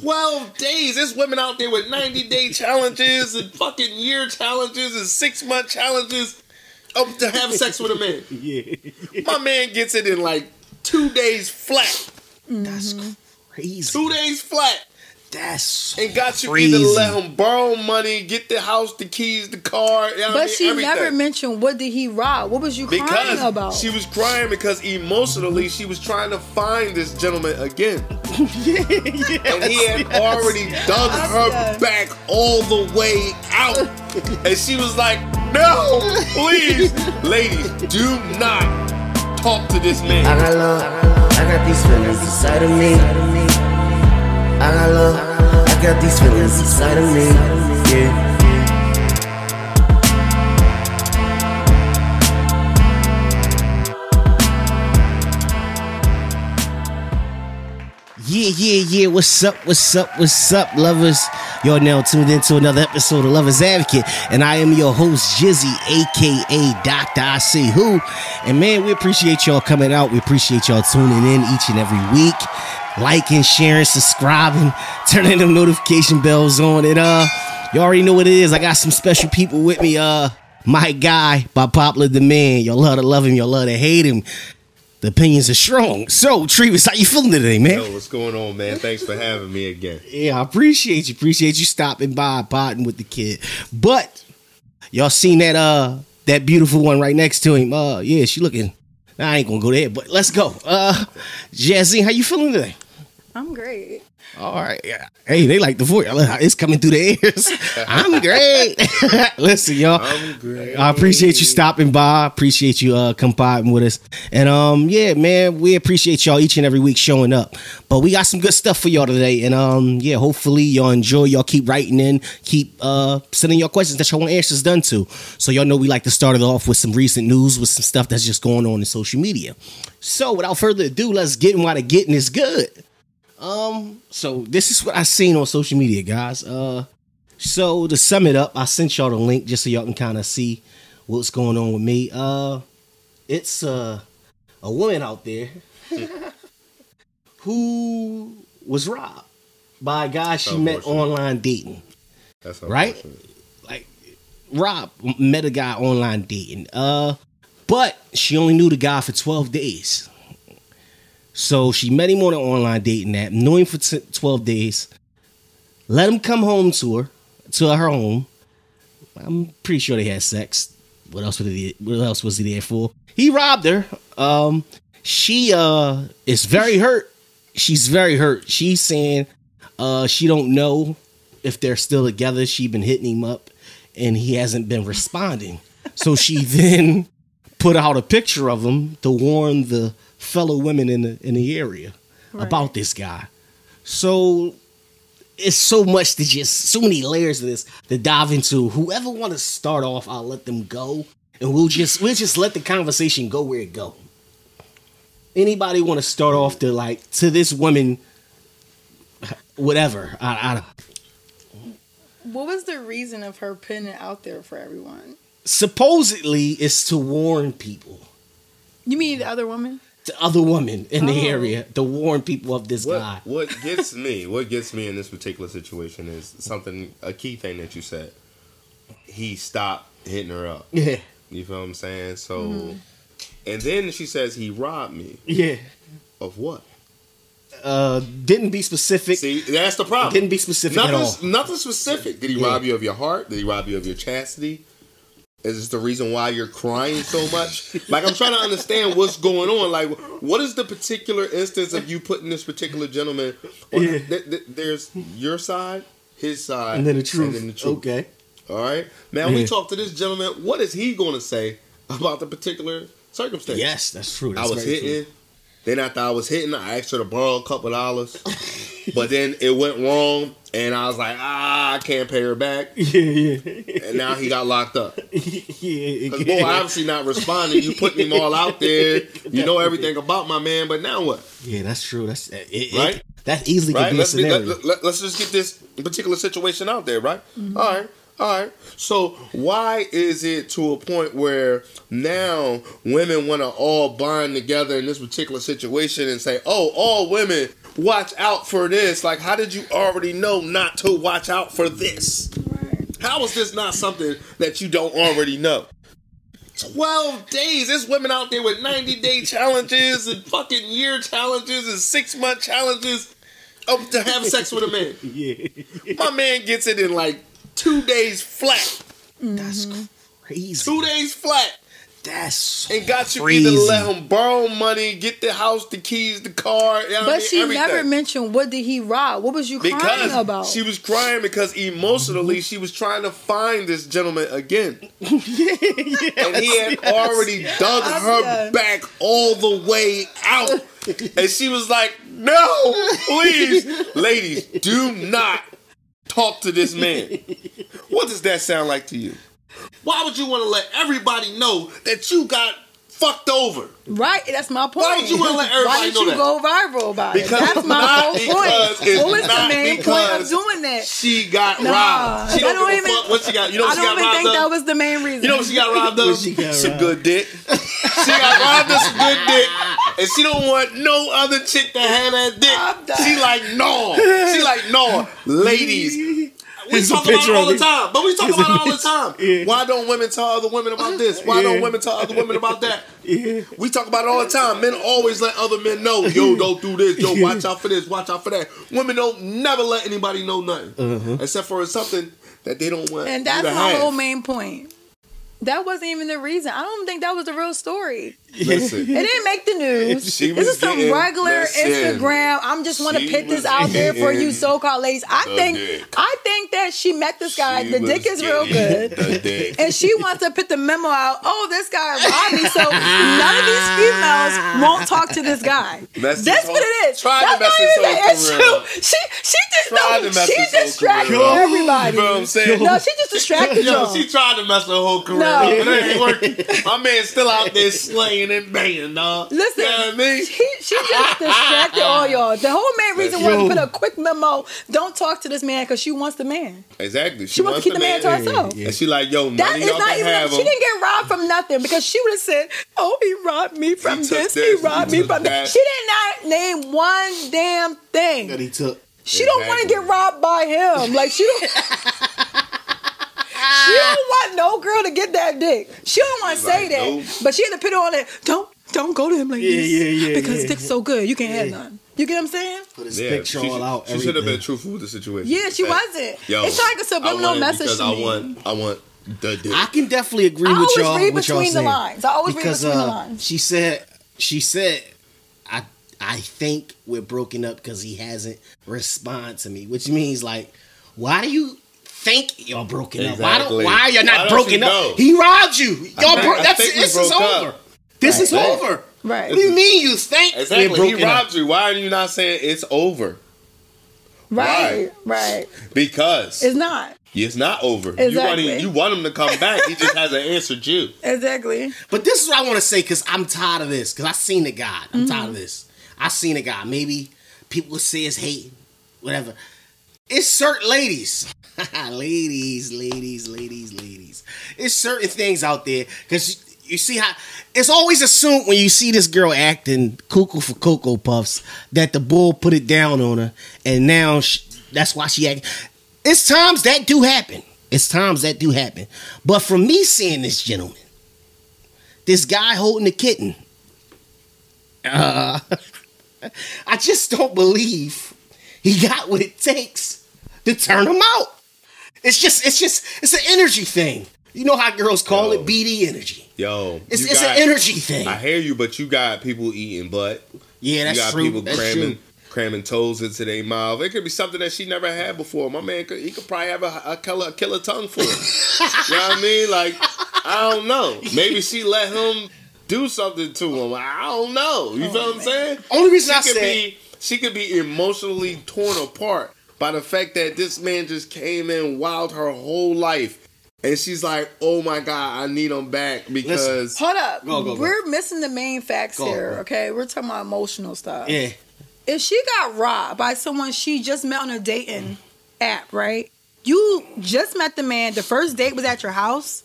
12 days. There's women out there with 90 day challenges and fucking year challenges and six month challenges up to have sex with a man. Yeah. My man gets it in like two days flat. That's mm-hmm. crazy. Two days flat. That's And got you crazy. either let him borrow money, get the house, the keys, the car. you know what I But mean? she Everything. never mentioned what did he rob. What was you crying because about? she was crying because emotionally she was trying to find this gentleman again. yeah, yeah. and he had already dug her Yes. back all the way out. and she was like, No, please, ladies, do not talk to this man." I man. got love, I got these feelings inside of me. I love, I got these feelings inside of me. Yeah. Yeah, yeah, yeah. What's up? What's up? What's up, lovers? Y'all now tuned into another episode of Lovers Advocate, and I am your host, Jizzy, aka Dr. I Say Who. And man, we appreciate y'all coming out. We appreciate y'all tuning in each and every week, liking, sharing, subscribing, turning them notification bells on. And uh, you already know what it is. I got some special people with me. Uh, my guy by popular demand. Y'all love to love him. Y'all love to hate him. The opinions are strong. So, Trevis, how you feeling today, man? Yo, what's going on, man? Thanks for having me again. Yeah, I appreciate you. Appreciate you stopping by, potting with the kid. But y'all seen that uh that beautiful one right next to him. Uh yeah, she looking. I ain't gonna go there, but let's go. Uh Jazzy, how you feeling today? I'm great. All right. Yeah. Hey, they like the voice. It's coming through the ears. I'm great. Listen, y'all. I'm great. I appreciate you stopping by. Appreciate you uh compading with us. And um yeah, man, we appreciate y'all each and every week showing up. But we got some good stuff for y'all today. And um yeah, hopefully y'all enjoy. Y'all keep writing in, keep uh sending your questions that y'all want answers done to. So y'all know we like to start it off with some recent news with some stuff that's just going on in social media. So without further ado, let's get in while the getting is good. Um, so this is what I seen on social media, guys. Uh so to sum it up, I sent y'all the link just so y'all can kind of see what's going on with me. Uh it's uh a woman out there who was robbed by a guy she met online dating. That's Right? Like Rob met a guy online dating. Uh but she only knew the guy for 12 days. So she met him on an online dating app, knew him for t- 12 days, let him come home to her, to her home. I'm pretty sure they had sex. What else was he, what else was he there for? He robbed her. Um, she uh is very hurt. She's very hurt. She's saying uh she don't know if they're still together. She been hitting him up and he hasn't been responding. So she then put out a picture of him to warn the fellow women in the in the area about this guy. So it's so much to just so many layers of this to dive into. Whoever want to start off, I'll let them go, and we'll just we'll just let the conversation go where it go. Anybody want to start off to like to this woman, whatever? I, I don't. What was the reason of her putting it out there for everyone? supposedly it's to warn people, You mean the other woman? To other women in the Oh. area, to warn people of this What, guy. what gets me, what gets me in this particular situation is something, a key thing that you said. He stopped hitting her up. Yeah, You feel what I'm saying? So, Mm-hmm. and then she says he robbed me yeah. of what? Uh, didn't be specific. See, that's the problem. Didn't be specific at all. nothing, Nothing specific. Did he Yeah. rob you of your heart? Did he rob you of your chastity? Is this the reason why you're crying so much? like I'm trying to understand what's going on. Like, what is the particular instance of you putting this particular gentleman? On, Yeah. th- th- there's your side, his side, and then the truth. and then the truth. Okay. All right. Now we talk to this gentleman. What is he going to say about the particular circumstance? Yes, that's true. I was hitting. Then after I was hitting, I asked her to borrow a couple dollars. But then it went wrong, and I was like, ah, I can't pay her back. Yeah, yeah, And now he got locked up. yeah. Because boy, obviously not responding. You put him all out there. You know everything about my man, but now what? Yeah, that's true. That's it, it, Right? It, that easily could be a Let's, be, scenario. let, let, us just get this particular situation out there, right? All right. All right. So why is it to a point where now women want to all bind together in this particular situation and say, "Oh, all women, watch out for this? Like, how did you already know not to watch out for this? How is this not something that you don't already know? 12 days. There's women out there with 90 day challenges and fucking year challenges and six month challenges up to have sex with a man. Yeah, My man gets it in like two days flat. that's crazy. Two days flat. That's so And got you crazy. either let him borrow money, get the house, the keys, the car. You know what I But mean? she Everything. never mentioned what did he rob. What was you crying because about? she was crying because emotionally she was trying to find this gentleman again. and he had already dug I'm her done. back all the way out. and she was like, No, please. Ladies, do not talk to this man. What does that sound like to you? Why would you want to let everybody know that you got fucked over? right, that's my point. Why would you wanna let everybody know? Why did know you that? go viral about Because it? That's my not whole point. it's What was the main point because of doing that? She got Nah, robbed. She I don't, don't give a even- fuck what she got. You know what I she got don't even think of? that was the main reason. You know what she got robbed of? What she got some robbed? good dick. she got robbed of some good dick, and she don't want no other chick to have that dick. She like no. She like no. Ladies, we Here's talk about it all the time, but we talk Here's about it all the time. Yeah. Why don't women tell other women about this? Why don't women tell other women about that? Yeah. We talk about it all the time. Men always let other men know, yo, don't do this, yo, watch out for this, watch out for that. Women don't never let anybody know nothing, Uh-huh. except for something that they don't want. And that's my have. whole main point. That wasn't even the reason. I don't think that was the real story. Listen, It didn't make the news. She this is some getting- regular listen. Instagram. I'm just want to She put this out there for you so-called ladies. I think dick. I think that she met this guy. She the dick is real good. And she wants to put the memo out. Oh, this guy robbed me. So none of these females won't talk to this guy. Mess That's his what whole- it is. tried to That's mess not even whole the career issue. She she just Tried to she his distracted career everybody. You know what I'm saying? No, she just distracted Yo, y'all. she tried to mess her whole career No. up, but it ain't working. My man's still out there slaying and banging, dog. Listen, you know what I mean? she, she just distracted all y'all. The whole main reason Yo. was to put a quick memo. Don't talk to this man because she wants the man. Exactly. She wants to keep the man to herself. And she like, yo, none That of is y'all not can even. have She didn't get robbed from nothing because she would have said, "Oh, he robbed me from took this. this, He robbed he me from that." that. She did not name one damn thing that he took. She don't want to get robbed by him. Like she don't. she don't want no girl to get that dick. She don't want to say like, that, nope. but she had to put it on it. Don't don't go to him like Yeah, this. yeah, yeah, Because yeah. dick's so good, you can't have none. You get what I'm saying? Put his Yeah, picture she, all should- out. she should have been everything. truthful with the situation. Yeah, she Hey, wasn't. Yo, it's like a I subliminal want it message because to I me. want, I want the dick. I can definitely agree I with always y'all. read what y'all between the saying. lines. I always read because, between the uh, lines. She said, she said, I, I think we're broken up because he hasn't responded to me, which means like, why do you think y'all broken up? Why don't? Why you're not don't broken up? know? He robbed you. Y'all, think- bro- I that's think we this is broke up. over. This is Right. over. Right. What do you mean you think exactly. He robbed up? you. Why are you not saying it's over? Right, right. Because It's not. it's not over. You want Exactly. him, you want him to come back. He just hasn't answered you. Exactly. But this is what I want to say because I'm tired of this. Because I seen the guy. I'm tired Mm-hmm. of this. I seen the guy. Maybe people say it's hate, whatever. It's certain ladies, ladies, ladies, ladies, ladies. It's certain things out there because you see how it's always assumed when you see this girl acting cuckoo for cocoa puffs that the bull put it down on her, and now sh that's why she act. It's times that do happen. It's times that do happen. But from me seeing this gentleman, this guy holding the kitten. Uh, I just don't believe he got what it takes to turn him out. It's just, it's just, it's an energy thing. You know how girls call Yo. it BD energy. Yo, It's, it's got- an energy thing. I hear you, but you got people eating butt. yeah, You got true. people That's cramming true. cramming toes into their mouth. It could be something that she never had before. My man could he could probably have a, a killer a killer tongue for it. you know what I mean? Like I don't know. Maybe she let him do something to him. I don't know. You feel what I'm oh, saying? Only reason she I could said be she could be emotionally torn apart by the fact that this man just came in wild her whole life. And she's like, "Oh my god, I need him back because Hold up. Go, go, go. We're missing the main facts Go, here, go. okay? We're talking about emotional stuff. yeah, If she got robbed by someone she just met on a dating app, right? You just met the man. The first date was at your house.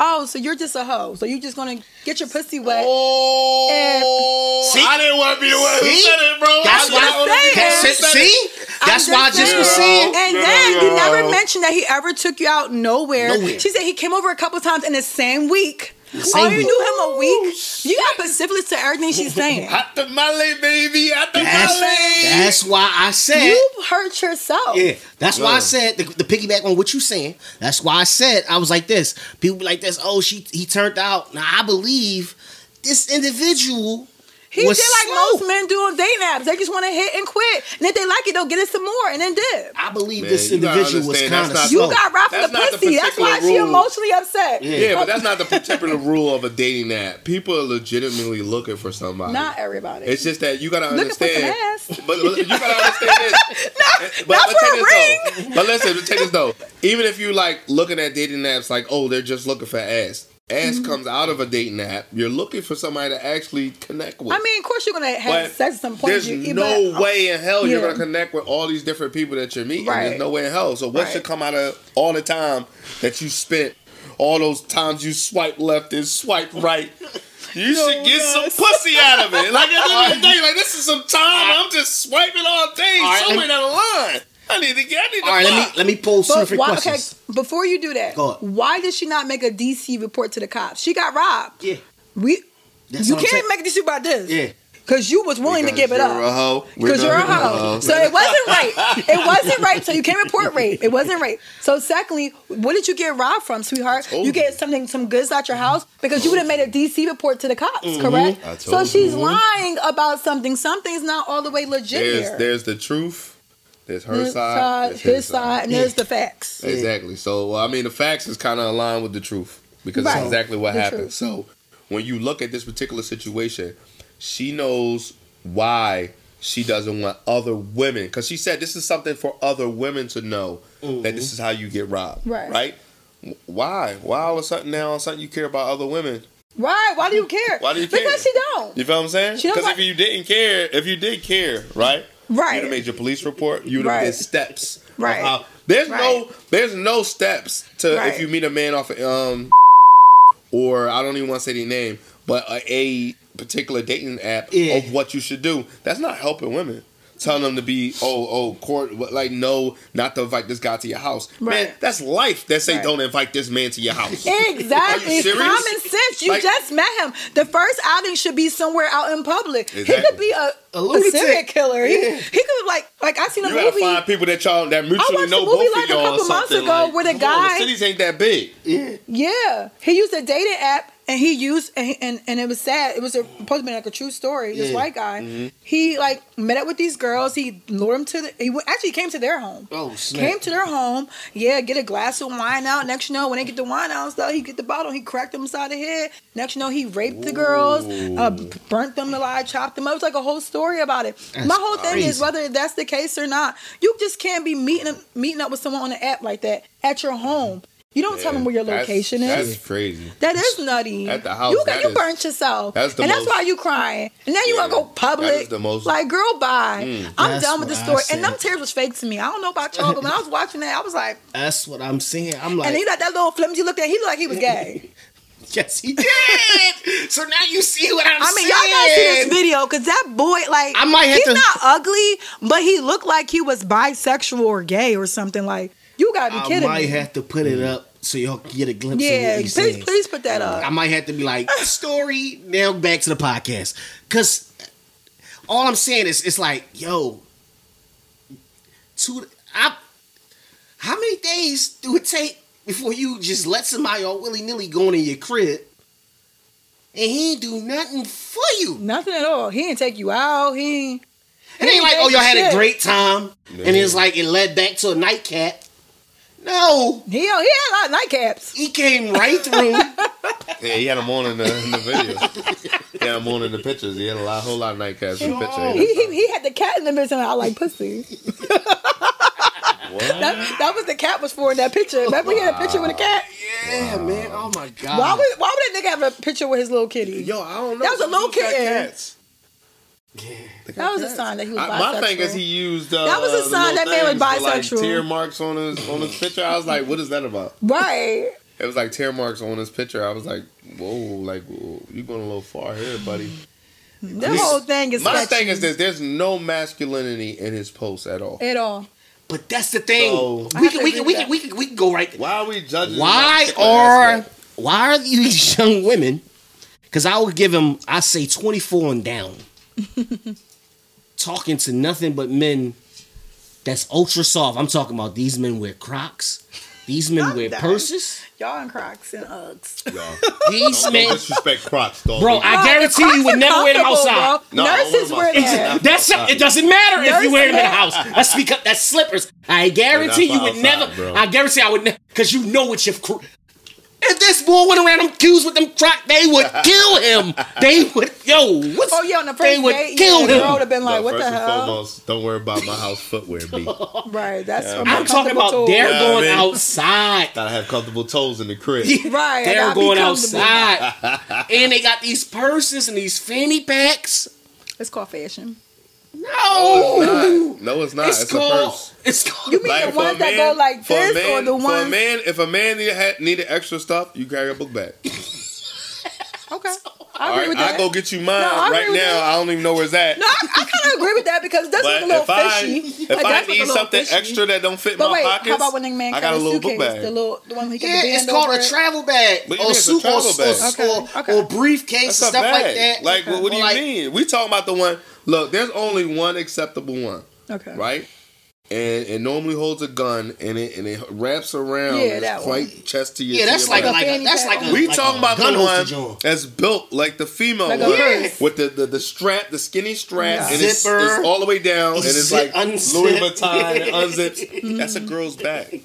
Oh, so you're just a hoe. So you're just gonna get your pussy wet. Oh, See? I didn't want to be the one who said it, bro. That's I why. didn't wanna be the That's one it. who See, that's why I just was saying. And No, then no, you never mentioned that he ever took you out nowhere. Nowhere. She said he came over a couple times in the same week. Same oh, you knew him a week. You got specifics to everything she's saying. Hot tamale, baby. Hot That's, tamale. that's why I said. You hurt yourself. Yeah, that's why I said the, the piggyback on what you saying. That's why I said I was like this. People be like this. Oh, she he turned out. Now I believe this individual He was did like slow. most men do on dating apps. They just want to hit and quit. And if they like it, they'll get it some more and then dip. I believe Man, this individual was kind of You slow. got robbed from That's the not the pussy. That's why particular she emotionally upset. Yeah, but that's not the particular rule of a dating app. People are legitimately looking for somebody. Not everybody. It's just that you gotta Looking for some understand. ass. But, but you gotta understand this. but, not but for take a this though. But listen, take this though. Even if you like looking at dating apps, like oh, they're just looking for ass. Ass Mm-hmm. comes out of a dating app. You're looking for somebody to actually connect with. I mean, of course you're gonna have But sex at some point. There's You- no but- way in hell you're gonna connect with all these different people that you're meeting. Right. There's no way in hell. So what Right. should come out of all the time that you spent, all those times you swipe left and swipe right? You should get some pussy out of it. Like at the end of the day, like this is some time. I'm just swiping all day. All right, let somewhere me- down the line. I need to get. I need to. All right, let me let me pose two But different why, okay, questions. before you do that, Go on. why did she not make a DC report to the cops? She got robbed. Yeah, We, That's you can't make a DC about this. yeah. Because you was willing to give it you're up. a hoe. Because you're a not- hoe. So it wasn't right. It wasn't right. So you can't report rape. It wasn't rape. So secondly, what did you get robbed from, sweetheart? You you. get something, some goods out your house because you would have made a DC report to the cops, mm-hmm. correct? So she's you. lying about something. Something's not all the way legit There's here. there's the truth. There's her His side. there's his side, and there's the facts. Exactly. So I mean, the facts is kind of aligned with the truth because Right. that's exactly what The happened. truth. So when you look at this particular situation, she knows why she doesn't want other women because she said this is something for other women to know that this mm-hmm. is how you get robbed. Right. Right. Why? Why all of a sudden now all of a sudden you care about other women? Right? Why do you care? Why do you care? Because she don't. You feel what I'm saying? Because like- if you didn't care, if you did care, right? Right. You'd have made your police report. You'd have Right. did steps. Right. how- there's Right. no there's no steps to Right. if you meet a man off of, um or I don't even want to say the name, but a, a particular dating app Yeah. of what you should do. That's not helping women. Telling them to be oh oh court like no not to invite this guy to your house. Man, that's life that say Right. don't invite this man to your house. Exactly. Are you serious? Common sense. You Like- just met him. The first outing should be somewhere out in public. He could be a, A a, lunatic. serial killer. He, Yeah. he could like like I seen a You movie. find people that y'all that I mutually watched know a movie both like of a y'all. or couple months something. ago like, where the come on, the cities ain't that big. Yeah. Yeah, he used a dating app and he used and and, and it was sad. It was a, supposed to be like a true story. This Yeah. white guy, Mm-hmm. he like met up with these girls. He lured them to the. He actually came to their home. Oh snap. Came to their home, yeah, get a glass of wine out. Next you know, when they get the wine out and stuff, he get the bottle, he cracked them inside the head. Next you know, he raped the girls, uh, burnt them alive, chopped them up. It was like a whole story about it. That's My whole thing is whether that's the case or not, you just can't be meeting meeting up with someone on the app like that at your home. You don't tell them where your location That's is. That's crazy. That is nutty. At the house, you got that you is- burnt yourself, that's the and that's why you crying. And then you Yeah, want to go public. is the most- like, girl, bye. Mm. I'm done with the story. And them tears was fake to me. I don't know about y'all, but when I was watching that, I was like, That's what I'm seeing. I'm like, and he got that little flimsy look at. He looked like he was gay. yes, he did. so now you see what I'm saying. I mean, saying. y'all gotta see this video because that boy, like, I might have he's to- not ugly, but he looked like he was bisexual or gay or something. Like, you gotta be I kidding I might me. have to put it up so y'all get a glimpse of yeah, what he's please, saying. please put that up. I might have to be like story. Now back to the podcast because all I'm saying is it's like yo, two. I, how many days do it take before you just let somebody all willy nilly go in your crib and he ain't do nothing for you? Nothing at all. He didn't take you out. He. ain't- It ain't like oh y'all had shit. a great time and it's like it led back to a nightcap. No, He, he had a lot of nightcaps. he came right through. Yeah, he had them on in the, in the videos. he had them on in the pictures. He had a lot, whole lot of nightcaps in the He, picture. he, he had the cat in the midst and I like pussy. What? That, that was the cat was for in that picture. Remember he had a picture with a cat? yeah, man. Oh my god. Why would why would that nigga have a picture with his little kitty? Yo, I don't know. That was a little Who's kitten. cats? They got That was a sign that he was I- My thing is he used. Uh, That was a sign that man was things for, like, bisexual. tear marks on his on his picture. I was like, what is that about? Right. it was like tear marks on his picture. I was like, whoa, like whoa, you going a little far here, buddy. The whole thing is My sketchy thing is this: there's no masculinity in his posts at all. at all. But that's the thing. So- we can we can we can we can we can go right there. Why are we judging? Why are why are these young women? Because I would give them, I say twenty four and down, talking to nothing but men that's ultra soft. I'm talking about these men wear Crocs, these men I'm wear done. purses, Y'all in Crocs and Uggs. Y'all, these don't, men. don't disrespect Crocs, dog. Bro, I guarantee you would never wear them outside. bro. No, I don't Nurses wear wear them that. outside. That's it. Doesn't matter if you wear them in the Nurse- house. That's because that's slippers. I guarantee you would outside, never. bro. I guarantee I would never because you know what you've. Cr- If this boy went around them cues with them croc, they would kill him. They would. Yo, what's, Oh yeah, on the first they would date, kill yeah, the girl would have been like, No, "What first the and hell?" foremost, don't worry about my house footwear, B. Right, that's Yeah. I'm talking about comfortable they're. Yeah, going man. outside. Gotta have comfortable toes in the crib. Right, They're going outside, and they got these purses and these fanny packs. It's called fashion. No, No, it's not. it's, It's, a called. purse. It's called. You mean the ones a that go like for a this, man, or the ones? For a man, if a man needed, had, needed extra stuff, you carry a book bag. Okay, I agree right, with that. I go get you mine No, right now. that. I don't even know where it's at. no, I, I kind of agree with that because it does but look a little if I fishy. if It I does look a need something fishy. extra that don't fit in But my wait, pockets, how about when the man I got a little suitcase? book bag. The little, the one he got Yeah, the band it's called over a travel bag But or a suit or, travel or, bag. or, Okay, okay. or briefcase That's and stuff bag. like that. Like, what, what do you like- mean? We talking about the one. Look, there's only one acceptable one, Okay, right? And it normally holds a gun, and it and it wraps around. Yeah, that quite one. chest to your. Yeah, that's like, like a, fanny that's like a, on. We like talking a about the gun one that's built like the female Like one, with the, the the strap, the skinny strap, Yeah. and it's, Zipper. it's all the way down, and it's like unzip. Louis Vuitton and unzips. Mm-hmm. That's a girl's bag.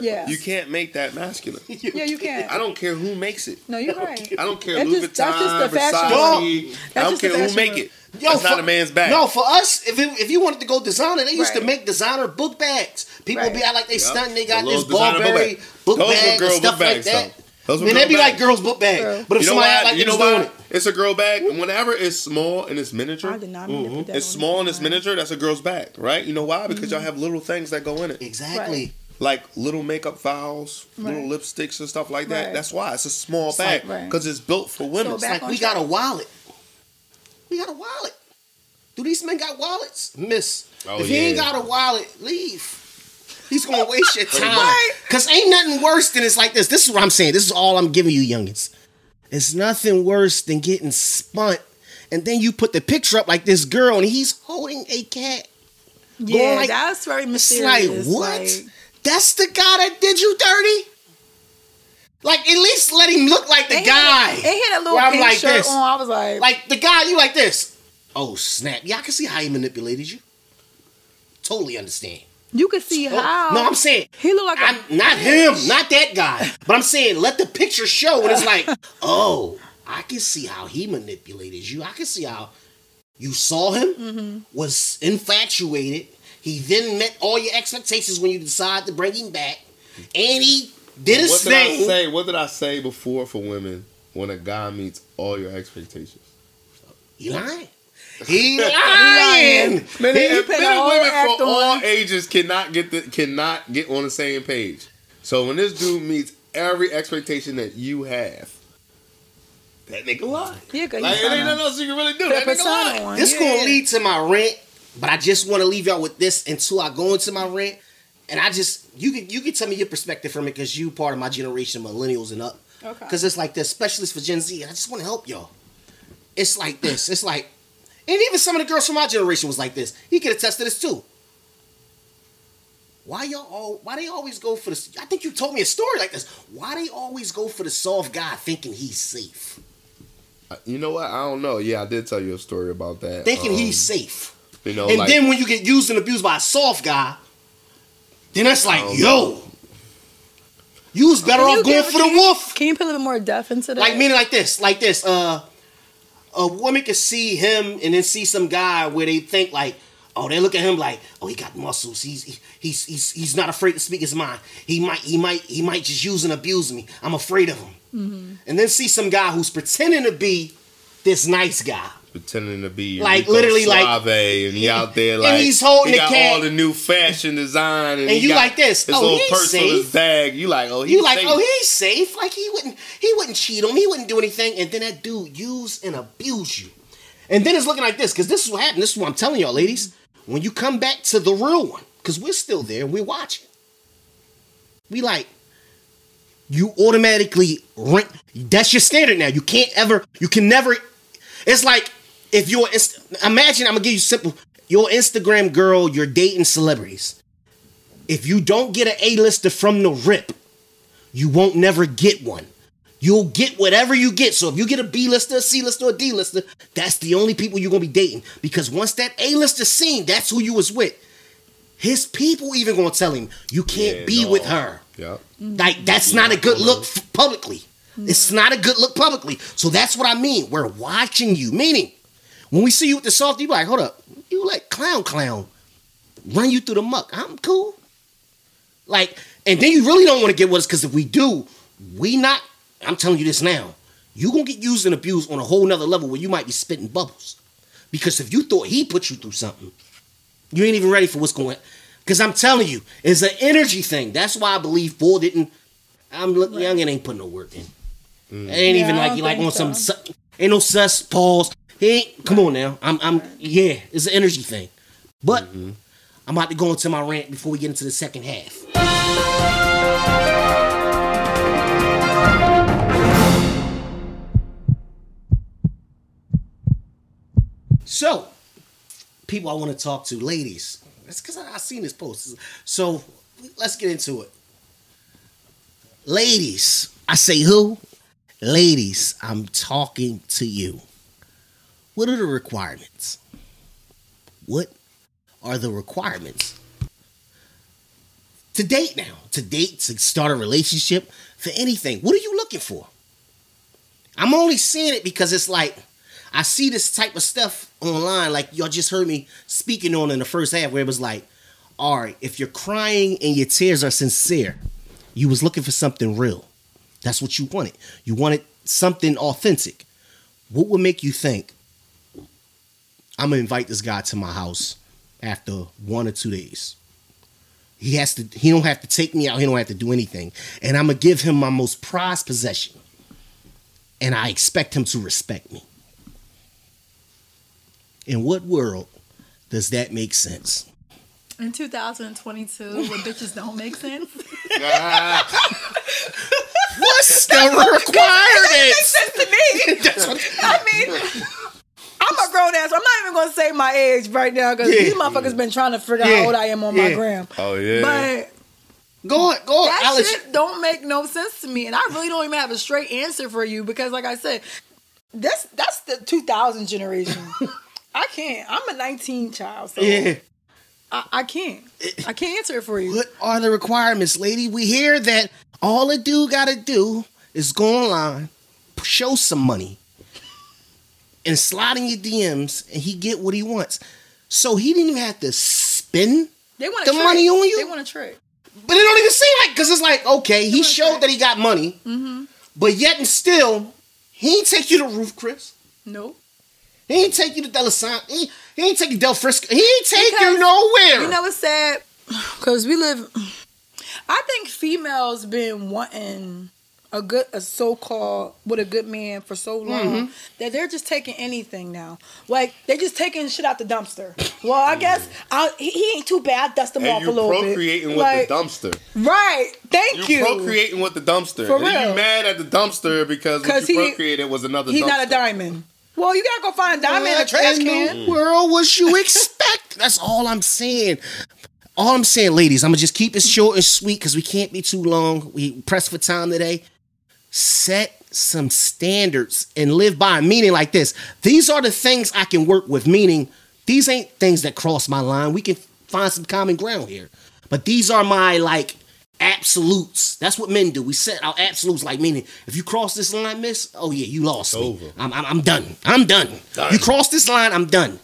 yeah, You can't make that masculine. yeah, you can't. I don't care who makes it. No, you're right. I don't care That's Louis just- that's just Vuitton, the Versace. world. I don't care who fashion make world. It. That's not a man's bag. No, for us, if it, if you wanted to go designer, they used to make designer book bags. People Right. be out like they stunting. They got The this little designer book Burberry bag. book Those were bag and girl stuff book like bags, that. though. Those were Man, they girl be like girls' book bag. True. But if You know somebody why? like you know doing why? it, It's a girl bag, and whenever it's small and it's miniature, I did not mean to put that it's small and it's line. miniature. That's a girl's bag, right? You know why? Because Mm-hmm. y'all have little things that go in it, exactly. like little makeup files, little lipsticks and stuff like that. Right. That's why it's a small It's bag like- Right. because it's built for women. So It's like we got a wallet. We got a wallet. Do these men got wallets? Miss. Oh, if he ain't got a wallet, leave. He's gonna waste your time. Cause ain't nothing worse than it's like this. This is what I'm saying. This is all I'm giving you, youngins. It's nothing worse than getting spunt, and then you put the picture up like this girl, and he's holding a cat. Yeah, like- that's very It's like what? like- That's the guy that did you dirty. Like at least let him look like the he guy. and he had a little pink like shirt this. on. I was like, Like the guy, you like this. Oh snap! Yeah, I can see how he manipulated you. Totally understand. you can see Oh, how. no, I'm saying he looked like I'm, not him, not that guy. But I'm saying let the picture show, and it's like, oh, I can see how he manipulated you. I can see how you saw him, Mm-hmm. was infatuated. He then met all your expectations when you decide to bring him back, and he did his what did I say? What did I say before for women when a guy meets all your expectations? He lying. He lying. Men, He and, men and women act for all ages cannot get the cannot get on the same page. So when this dude meets every expectation that you have, that nigga lie. Yeah, 'cause Like he's it ain't nothing else you can really do. a That nigga persona lie. This yeah. gonna lead to my rant, but I just want to leave y'all with this until I go into my rant. And I just you can you can tell me your perspective from it because you part of my generation, millennials and up. Okay. Because it's like the specialist for Gen Z. I just want to help y'all. It's like this. It's like, and even some of the girls from my generation was like this. He could attest to this too. Why y'all all? Why they always go for this? I think you told me a story like this. Why they always go for the soft guy thinking he's safe, You know what? I don't know. Yeah, I did tell you a story about that. thinking Um, he's safe. You know, and like, then when you get used and abused by a soft guy, then that's like, Oh, yo, you was better off going give- for the you- wolf. Can you put a little bit more depth into that? Like meaning like this, like this. Uh, a woman can see him and then see some guy where they think like, oh, they look at him like, oh, he got muscles. He's he's he's he's not afraid to speak his mind. He might he might he might just use and abuse me. I'm afraid of him. Mm-hmm. And then see some guy who's pretending to be this nice guy. pretending to be Like, Rico literally, like- Suave, and he out there like And he's holding he the got cat. all the new fashion design, and, And you like this, his oh, little purse on his safe. bag. You like, oh, he's You like, safe. oh, he's safe. Like he wouldn't, he wouldn't cheat on me. He wouldn't do anything. And then that dude use and abuse you. And then it's looking like this because this is what happened. This is what I'm telling y'all, ladies. When you come back to the real one, because we're still there, we're watching. We like, you automatically rank. That's your standard now. You can't ever. You can never. It's like if you're. Imagine I'm gonna give you simple. Your Instagram girl, you're dating celebrities. If you don't get an A-lister from the rip, you won't never get one. You'll get whatever you get. So if you get a B-lister, a C-lister, or a D-lister, that's the only people you're gonna be dating. Because once that A-lister seen, that's who you was with. His people even gonna tell him you can't Yeah, be no. with her. Yep. Like that's not a good look publicly. It's mm. not a good look publicly. So that's what I mean. We're watching you. Meaning, when we see you with the soft, you like, hold up, you like clown clown, run you through the muck. I'm cool. Like, and then you really don't want to get with us because if we do, we not. I'm telling you this now. You gonna get used and abused on a whole nother level where you might be spitting bubbles. Because if you thought he put you through something, you ain't even ready for what's going. Because I'm telling you, it's an energy thing. That's why I believe Bull didn't. I'm look young and ain't putting no work in. It ain't Yeah, even like you like think on some. so. su- Ain't no sus pause. He ain't. Come on now. I'm. I'm. Yeah. It's an energy thing. But mm-hmm. I'm about to go into my rant before we get into the second half. So, people I want to talk to, ladies. That's because I, I seen this post. So, let's get into it. Ladies, I say who? Ladies, I'm talking to you. What are the requirements? What are the requirements to date now? To date, to start a relationship, for anything. What are you looking for? I'm only saying it because it's like I see this type of stuff online, like y'all just heard me speaking on in the first half, where it was like, all right, if you're crying and your tears are sincere, you was looking for something real. That's what you wanted. You wanted something authentic. What would make you think I'm gonna invite this guy to my house after one or two days? He has to. He don't have to take me out. He don't have to do anything, and I'm gonna give him my most prized possession, and I expect him to respect me. In what world does that make sense? In 2022, where bitches don't make sense. What's the requirements? sense to me. I mean, I'm a grown ass. I'm not even gonna say my age right now because Yeah. these motherfuckers been trying to figure out Yeah. how old I am on my gram. Oh yeah. But Go on, go on. that shit don't make no sense to me, and I really don't even have a straight answer for you because, like I said, that's that's the 2000 generation. I can't. I'm a 19 child, so Yeah. I, I can't. I can't answer it for you. What are the requirements, lady? We hear that all a dude gotta do is go online, show some money, and slide in your DMs, and he get what he wants. So he didn't even have to spend, They want The money on you? They want to trick. but it don't even seem like because it's like okay, he showed try. that he got money, Mm-hmm. but yet and still he ain't take you to Ruth's Chris. Nope. He ain't take you to Delisant. He, he ain't take you to Del Frisco. He ain't take Because, you nowhere. You know what's sad? Because we live. I think females been wanting a good, a so called with a good man for so long Mm-hmm. that they're just taking anything now. Like they're just taking shit out the dumpster. Well, I guess I, he, he ain't too bad. Dust him and off you a little procreating bit. Procreating with Like, the dumpster. Right. Thank You you. procreating with the dumpster. For and real. you mad at the dumpster because what 'Cause you he- procreated was another dumpster. He's dumpster. not a diamond. Well, you gotta go find a diamond in a What trash in can. the world was you expect? That's all I'm saying. All I'm saying, ladies, I'm gonna just keep it short and sweet because we can't be too long. We press for time today. Set some standards and live by. Meaning like this. These are the things I can work with. Meaning these ain't things that cross my line. We can find some common ground here. But these are my like absolutes. That's what men do. We set our absolutes like meaning if you cross this line, miss, oh yeah, you lost me. over. I'm, I'm, I'm done. I'm done. Done. You cross this line, I'm done.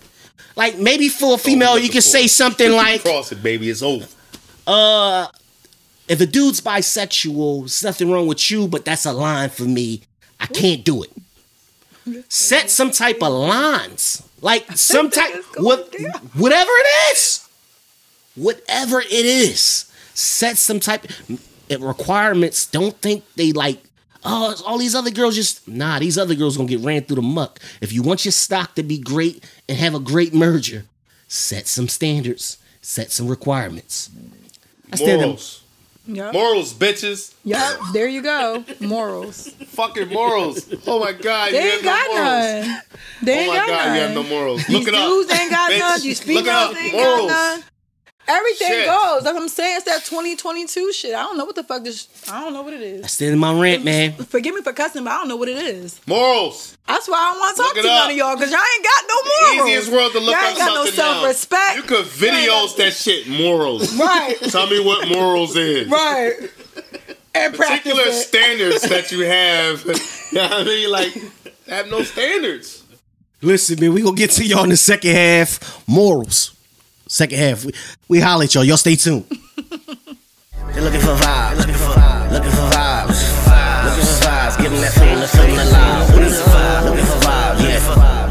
Like maybe for a female, with you the can say something like, Cross it, baby. It's over. uh, if a dude's bisexual, there's nothing wrong with you, but that's a line for me. I can't do it. Set some type of lines. Like some type what whatever it is. Whatever it is. Set some type of requirements. Don't think they like Oh, all these other girls just nah. These other girls gonna get ran through the muck. If you want your stock to be great and have a great merger, set some standards, set some requirements. I stand them- Morals. Yep. Morals, bitches. Yep. There you go. Morals. Fucking morals. Oh my god, They you ain't have no got morals. none. They Oh ain't my got god, none. you have no morals. These Look it up. dudes ain't got Bitch, none. These look it females up. ain't Morals. got none. Everything Shit. goes. That's what I'm saying. It's that 2022 shit. I don't know what the fuck this. I don't know what it is. I is. stand in my rent, man. Forgive me for cussing, but I don't know what it is. Morals. That's why I don't want to talk to none of y'all because y'all ain't got no morals. Easiest world to look y'all up ain't got no self-respect. You could videos that shit. Morals. Right. Tell me what morals is. Right. And Particular it. standards that you have. You know what I mean? Like, have no standards. Listen, man, we gonna get to y'all in the second half. Morals. Second half. We, we holler at y'all. Y'all stay tuned. They're looking for vibes, looking for vibes, looking for vibes, looking for vibes, give them that feeling, the feeling alive. Looking for vibes, looking for vibes, yeah,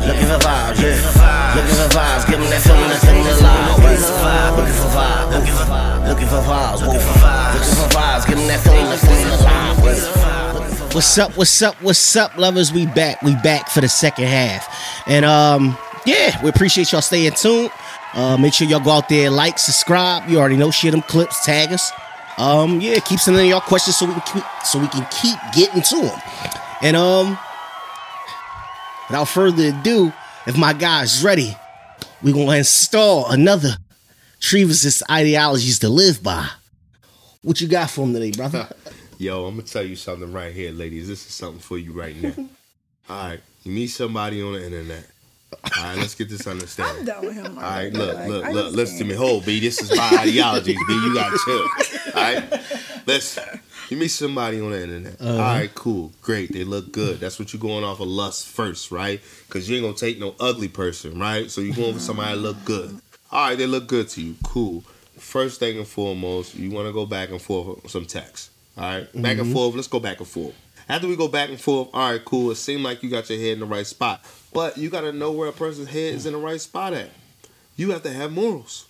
looking for vibes, yeah, looking for vibes, give them that feeling, the feeling alive. Looking for vibes, looking for vibes, looking for vibes, looking for vibes, looking for vibes, looking for vibes, give them that feeling, the feeling alive. Looking for vibes, looking for What's up? What's up? What's up, lovers? We back. We back for the second half. And um, yeah, we appreciate y'all staying tuned. Uh, make sure y'all go out there, like, subscribe. You already know, share them clips, tag us. Um, yeah, keep sending y'all questions so we can keep, so we can keep getting to them. And um, without further ado, if my guy's ready, we gonna install another Trevis's ideologies to live by. What you got for him today, brother? Yo, I'm gonna tell you something right here, ladies. This is something for you right now. All right, you meet somebody on the internet. All right, let's get this I'm understanding. done with him. All right, look, Like, look, I look. Listen to can't. me. Hold, B. This is my ideologies, B. You got to chill. All right, listen. You meet somebody on the internet. All uh-huh. right, cool, great. They look good. That's what you're going off of lust first, right? Because you ain't gonna take no ugly person, right? So you're going for somebody that look good. All right, they look good to you. Cool. First thing and foremost, you want to go back and forth with some text. All right, back and mm-hmm. forth. Let's go back and forth. After we go back and forth, all right, cool. It seemed like you got your head in the right spot, but you got to know where a person's head is in the right spot at. You have to have morals.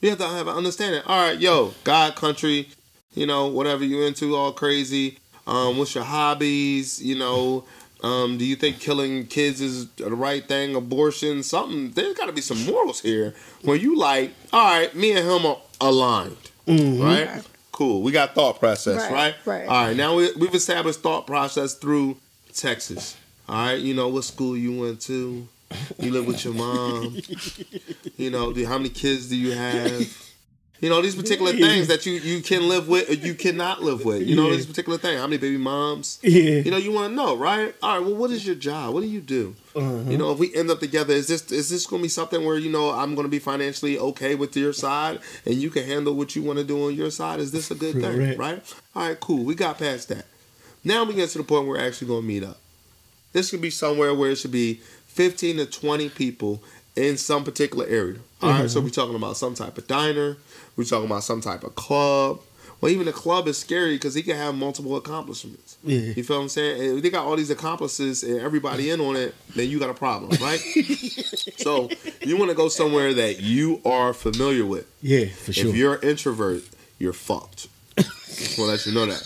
You have to have an understanding. All right, yo, God, country, you know, whatever you into, all crazy. Um, what's your hobbies? You know, um, do you think killing kids is the right thing? Abortion, something. There's got to be some morals here where you like, all right, me and him are aligned, right? Cool. We got thought process, Right, right? right. All right. Now we, we've established thought process through Texas. All right. You know what school you went to. You live with your mom. You know, do, how many kids do you have? You know, these particular things that you, you can live with or you cannot live with. You know, Yeah. these particular things. How many baby moms? Yeah. You know, you want to know, right? All right. Well, what is your job? What do you do? You uh-huh. know, if we end up together, is this is this going to be something where you know I'm going to be financially okay with your side, and you can handle what you want to do on your side? Is this a good thing, right? All right, cool. We got past that. Now we get to the point where we're actually going to meet up. This could be somewhere where it should be 15 to 20 people in some particular area. All right, so mm-hmm. we're talking about some type of diner. We're talking about some type of club. Well, even a club is scary because he can have multiple accomplishments. Yeah. You feel what I'm saying? And if they got all these accomplices and everybody in on it, then you got a problem, right? so you want to go somewhere that you are familiar with. Yeah, for sure. If you're an introvert, you're fucked. Just want to let you know that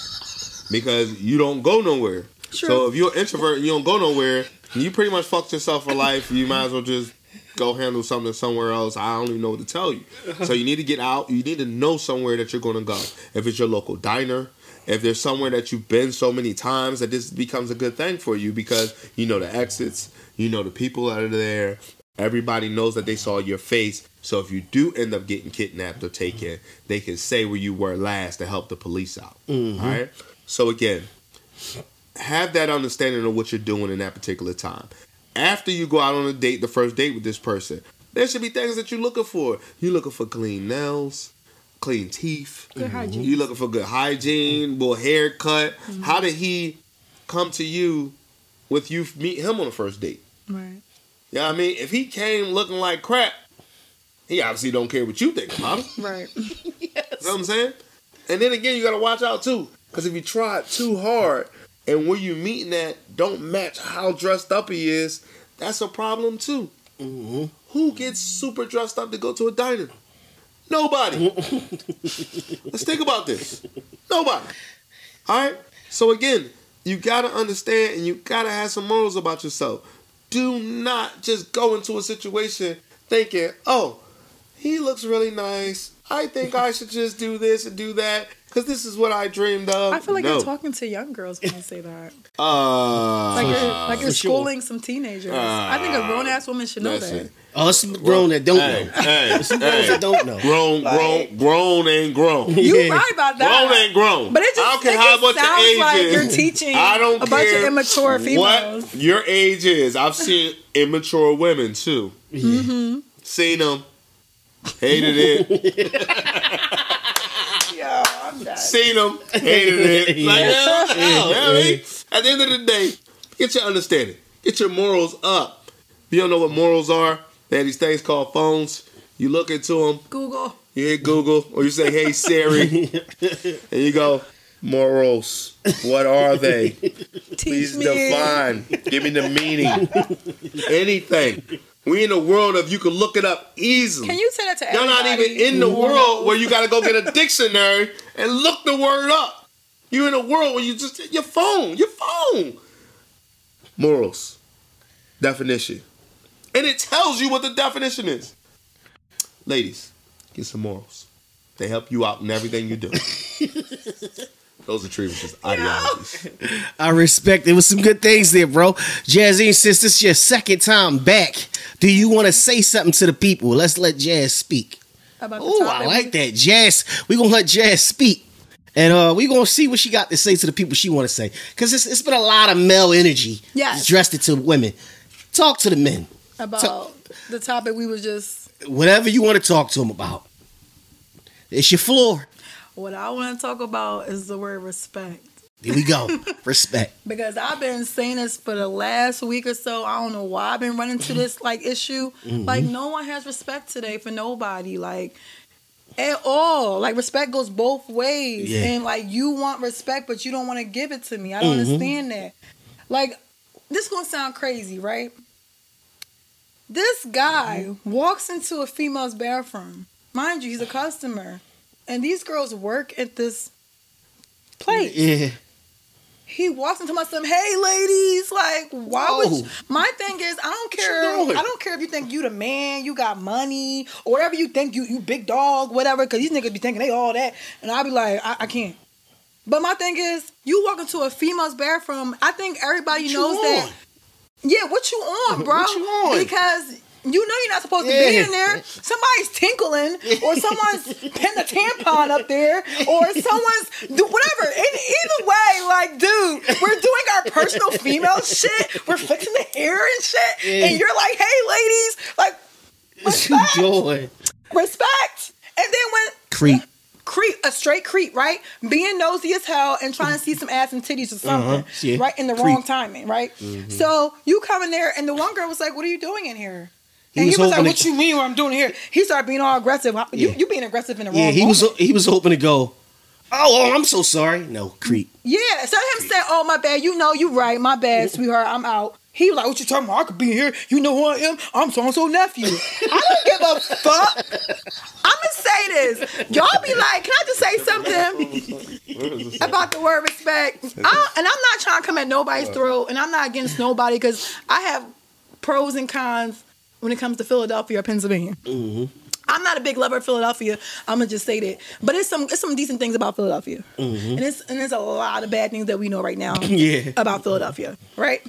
because you don't go nowhere. True. So if you're an introvert and you don't go nowhere, you pretty much fucked yourself for life. You might as well just go handle something somewhere else. I don't even know what to tell you. So you need to get out. You need to know somewhere that you're going to go. If it's your local diner, if there's somewhere that you've been so many times that this becomes a good thing for you because you know the exits, you know the people that are there. Everybody knows that they saw your face. So if you do end up getting kidnapped or taken, they can say where you were last to help the police out. Mm-hmm. All right. So again, have that understanding of what you're doing in that particular time. After you go out on a date, the first date with this person, there should be things that you're looking for. You're looking for clean nails, clean teeth. Good mm-hmm. hygiene. You're looking for good hygiene, mm-hmm. well haircut. Mm-hmm. How did he come to you with you meet him on the first date? Right. You know what I mean? If he came looking like crap, he obviously don't care what you think about him. Right. yes. You know what I'm saying? And then again, you gotta watch out too, because if you try it too hard, and where you meeting at don't match how dressed up he is, that's a problem too. Mm-hmm. Who gets super dressed up to go to a diner? Nobody. Let's think about this. Nobody. All right. So again, you gotta understand and you gotta have some morals about yourself. Do not just go into a situation thinking, "Oh, he looks really nice. I think I should just do this and do that because this is what I dreamed of." I feel like no. you're talking to young girls when you say that. Uh, Like you're, like you're for sure. schooling some teenagers. I think a grown ass woman should know that. it. Oh, some grown that don't Hey, know. hey, Some grown hey. that don't know. Grown, grown, grown ain't grown. You Yeah. right about that. Grown ain't grown. But it just, I don't care it how just much sounds age like is. you're teaching I don't a bunch care of immature females. What your age is. I've seen immature women too. Mm-hmm. Seen them. Hated it. Yo, I'm done. Seen them. Hated it. Like, Yeah. hell, hell, Yeah. hell, I At the end of the day, get your understanding. Get your morals up. If you don't know what morals are, they have these things called phones. You look into them. Google. You hit Google or you say, "Hey Siri," and you go, "Morals. What are they? Teach Please me. define. Give me the meaning. Anything. We in a world of you can look it up easily. Can you say that to You're not even in the world where you got to go get a dictionary and look the word up. You're in a world where you just your phone, your phone. Morals, definition, and it tells you what the definition is. Ladies, get some morals. They help you out in everything you do. Those are Trevor's ideologies. I respect. There was some good things there, bro. Jazzy, since this is your second time back, do you want to say something to the people? Let's let Jazz speak. About the Oh, I topic. like that. Jazz, we gonna let Jazz speak. And uh, we gonna see what she got to say to the people she want to say. Cause it's, it's been a lot of male energy Yes. dressed to women. Talk to the men. About the topic we was just. Whatever you want to talk to them about. It's your floor. What I want to talk about is the word respect. Here we go. Respect. Because I've been saying this for the last week or so. I don't know why I've been running to this like issue. Mm-hmm. Like no one has respect today for nobody. Like at all. Like respect goes both ways. Yeah. And like you want respect, but you don't want to give it to me. I don't Mhm. understand that. Like this gonna sound crazy, right? This guy walks into a female's bathroom. Mind you, he's a customer. And these girls work at this place Yeah. he walks into my son, hey ladies, like why would oh. you? my thing is I don't care? I don't care if you think you the man, you got money, or whatever you think you you big dog, whatever, cause these niggas be thinking they all that. And I'll be like, I, I can't. But my thing is, you walk into a female's bathroom, I think everybody What you knows that yeah, what you on, bro? What you on? Because you know you're not supposed to be in there. Somebody's tinkling, or someone's pinning a tampon up there, or someone's do whatever. In, either way, like, dude, we're doing our personal female shit. We're fixing the hair and shit, Yeah. and you're like, hey, ladies, like, What you respect, doing? respect. And then when Creep. creep, a straight creep, right? Being nosy as hell and trying to see some ass and titties or something, Uh-huh, yeah. right? In the Creep. wrong timing, right? So you come in there, and the one girl was like, "What are you doing in here?" He was he was like, "What to- you mean? What I'm doing here?" He started being all aggressive. You, Yeah. you being aggressive in the wrong. Yeah, he was he was hoping to go. Oh, oh, I'm so sorry. No, creep. Yeah, so him saying, "Oh my bad, you know you right, my bad, sweetheart, I'm out." He was like, "What you talking about? I could be here. You know who I am? I'm so and so nephew. I don't give a fuck. I'm gonna say this. Y'all be like, can I just say something about the word respect? I, and I'm not trying to come at nobody's throat, and I'm not against nobody because I have pros and cons when it comes to Philadelphia or Pennsylvania. Mm-hmm. I'm not a big lover of Philadelphia. I'm gonna just say that, but it's some it's some decent things about Philadelphia, mm-hmm. and it's and there's a lot of bad things that we know right now Yeah. about Philadelphia, right?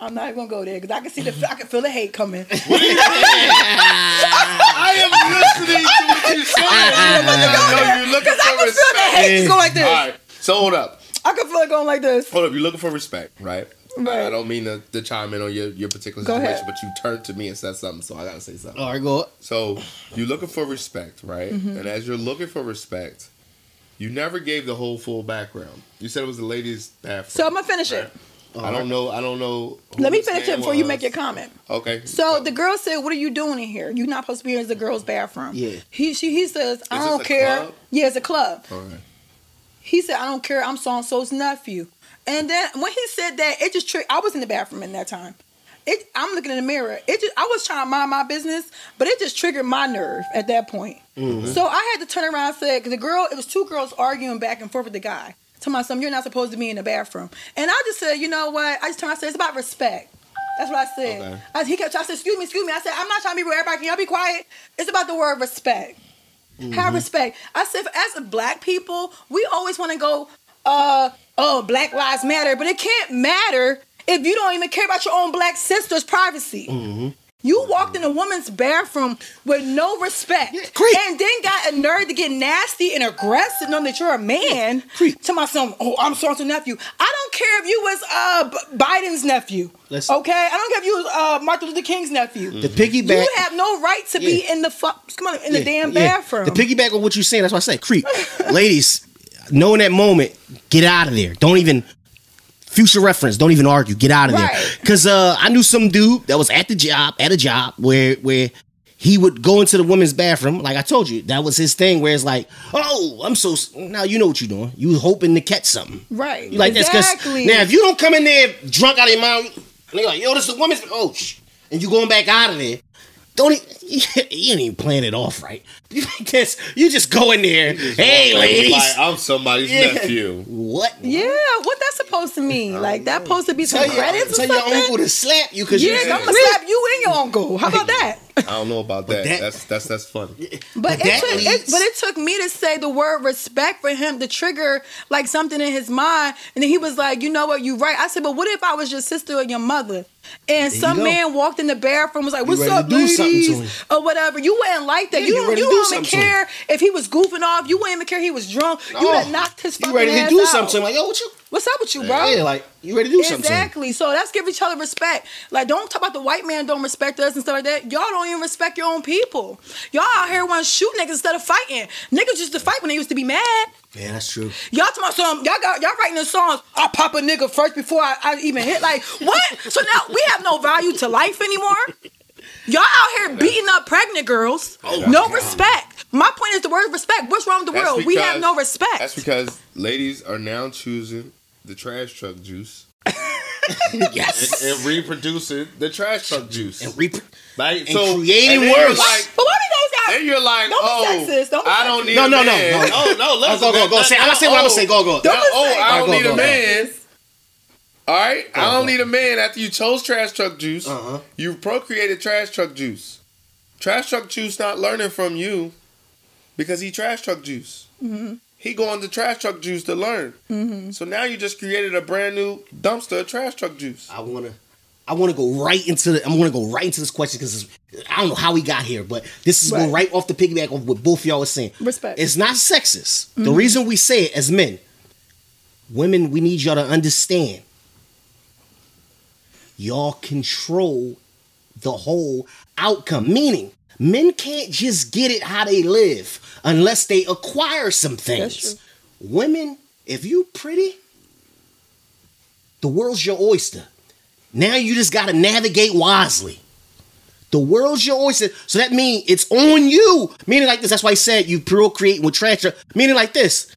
I'm not even gonna go there because I can see the mm-hmm. I can feel the hate coming. I am listening to what you're saying. No, you're looking Because I for can feel the respect. hate just go like this. All right, so hold up. I can feel it going like this. Hold up, you're looking for respect, right? Right. I don't mean to, to chime in on your, your particular Go situation, ahead. but you turned to me and said something, so I gotta say something. All right, go. So you're looking for respect, right? Mm-hmm. And as you're looking for respect, you never gave the whole full background. You said it was the ladies' bathroom. So I'm gonna finish it. Right. I don't know. I don't know. who Let me finish it before you make your comment. Okay. So the girl said, "What are you doing in here? You're not supposed to be in the girls' bathroom." Yeah. He she he says, "I this don't a care." club? Yeah, it's a club. All right. He said, "I don't care. I'm so and so's nephew." And then when he said that, it just tricked. I was in the bathroom in that time. It, I'm looking in the mirror. It just, I was trying to mind my business, but it just triggered my nerve at that point. Mm-hmm. So I had to turn around and say, because the girl, it was two girls arguing back and forth with the guy. To my son, you're not supposed to be in the bathroom. And I just said, you know what? I just turned around and said, it's about respect. That's what I said. Okay. I, he kept, I said, excuse me, excuse me. I said, I'm not trying to be rude. Everybody, can y'all be quiet? It's about the word respect. Have respect. I said, as a black people, we always want to go, uh, oh, Black Lives Matter, but it can't matter if you don't even care about your own black sister's privacy. You walked in a woman's bathroom with no respect, creep. and then got a nerve to get nasty and aggressive, knowing that you're a man. creep. To my son, oh, I'm so and nephew. I don't care if you was uh B- Biden's nephew. Listen. Okay, I don't care if you was uh Martin Luther King's nephew. The piggyback. You have no right to be in the fuck. Come on, in the Yeah, damn yeah. bathroom. The piggyback on what you're saying, that's why I say creep. Ladies, knowing that moment, get out of there. Don't even future reference. Don't even argue. Get out of there. Cause uh, I knew some dude that was at the job, at a job where where he would go into the women's bathroom. Like I told you, that was his thing. Where it's like, oh, I'm so now you know what you're doing. You hoping to catch something. Right. You like exactly. because now if you don't come in there drunk out of your mind, and they're like, yo, this is a woman's oh, sh-, and you going back out of there. Don't you ain't even playing it off right. You like this? You just go in there. Hey, ladies. Like, I'm somebody's Yeah. nephew. what? Yeah, what that's supposed to mean? Like that supposed to be some Tell your, credits or tell your uncle to slap you because yeah, you. I'm gonna slap you and your uncle. How about that? I don't know about that. that- that's that's that's funny. But, But it that took, it, but it took me to say the word respect for him to trigger like something in his mind, and then he was like, "You know what? You right." I said, "But what if I was your sister or your mother?" And you some go. man walked in the bathroom was like, "What's up, to do something to ladies?" Or whatever. You wouldn't like that. Yeah, you you ready you to do wouldn't even something care if he was goofing off. You wouldn't even care he was drunk. You would have knocked his You fucking ready to do out. something? Like, yo, what you? What's up with you, bro? Yeah, like you ready to do something? to. Exactly. So let's give each other respect. Like, don't talk about the white man don't respect us and stuff like that. Y'all don't even respect your own people. Y'all out here want to shoot niggas instead of fighting. Niggas used to fight when they used to be mad. Yeah, that's true. Y'all talking about some, y'all got y'all writing the songs. I pop a nigga first before I, I even hit. Like what? So now we have no value to life anymore. Y'all out here beating up pregnant girls. Oh, no respect. My point is the word respect. What's wrong with the That's world? we have no respect. That's because ladies are now choosing the trash truck juice yes. and reproducing the trash truck juice. And rep- Like and so, creating and then you're worse. Like, but why do you guys got? then you're like, Don't be oh, sexist. Don't be I don't sexist. need No, a no, no, man. no. Oh no, listen, go, go, go. that- Say- that- I'm gonna say what I'm gonna oh. say. Go, go. Now, Don't oh, say- I don't Go, need go, a go. man. All right, I don't need a man after you chose trash truck juice. Uh-huh. You procreated trash truck juice. Trash truck juice not learning from you because he trash truck juice. Mm-hmm. He going to trash truck juice to learn. So now you just created a brand new dumpster of trash truck juice. I wanna, I wanna go right into the. I'm gonna go right into this question because I don't know how we got here, but this is going Right. right off the piggyback of what both of y'all was saying. Respect. It's not sexist. The reason we say it as men, women, we need y'all to understand. Y'all control the whole outcome. Meaning, men can't just get it how they live unless they acquire some things. Women, if you pretty, the world's your oyster. Now you just gotta navigate wisely. The world's your oyster. So that means it's on you. Meaning like this. That's why I said you procreate with trash. Meaning like this.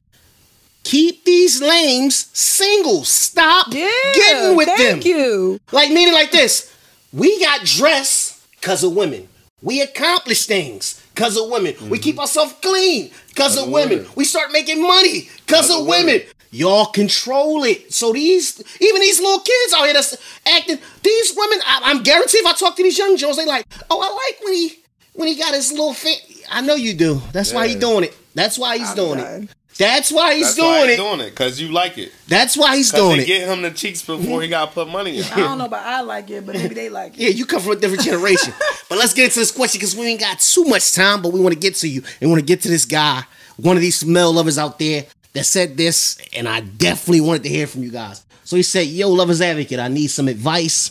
Keep these lames single. Stop Yeah, getting with them. thank you. Like meaning like this. We got dressed because of women. We accomplish things because of women. We mm-hmm. keep ourselves clean because of of women. women. We start making money because of of women. women. Y'all control it. So these, even these little kids out here that's acting, these women, I, I'm guaranteed if I talk to these young Jones, they like, oh, I like when he when he got his little fan. I know you do. That's why he's doing it. That's why he's I'm doing done. it. That's why he's That's doing why it. he's doing it because you like it. That's why he's doing they it. get him the cheeks before he got to put money in. I don't know about I like it, but maybe they like it. Yeah, you come from a different generation. but let's get into this question because we ain't got too much time, but we want to get to you and want to get to this guy, one of these male lovers out there that said this, and I definitely wanted to hear from you guys. So he said, "Yo, lovers advocate, I need some advice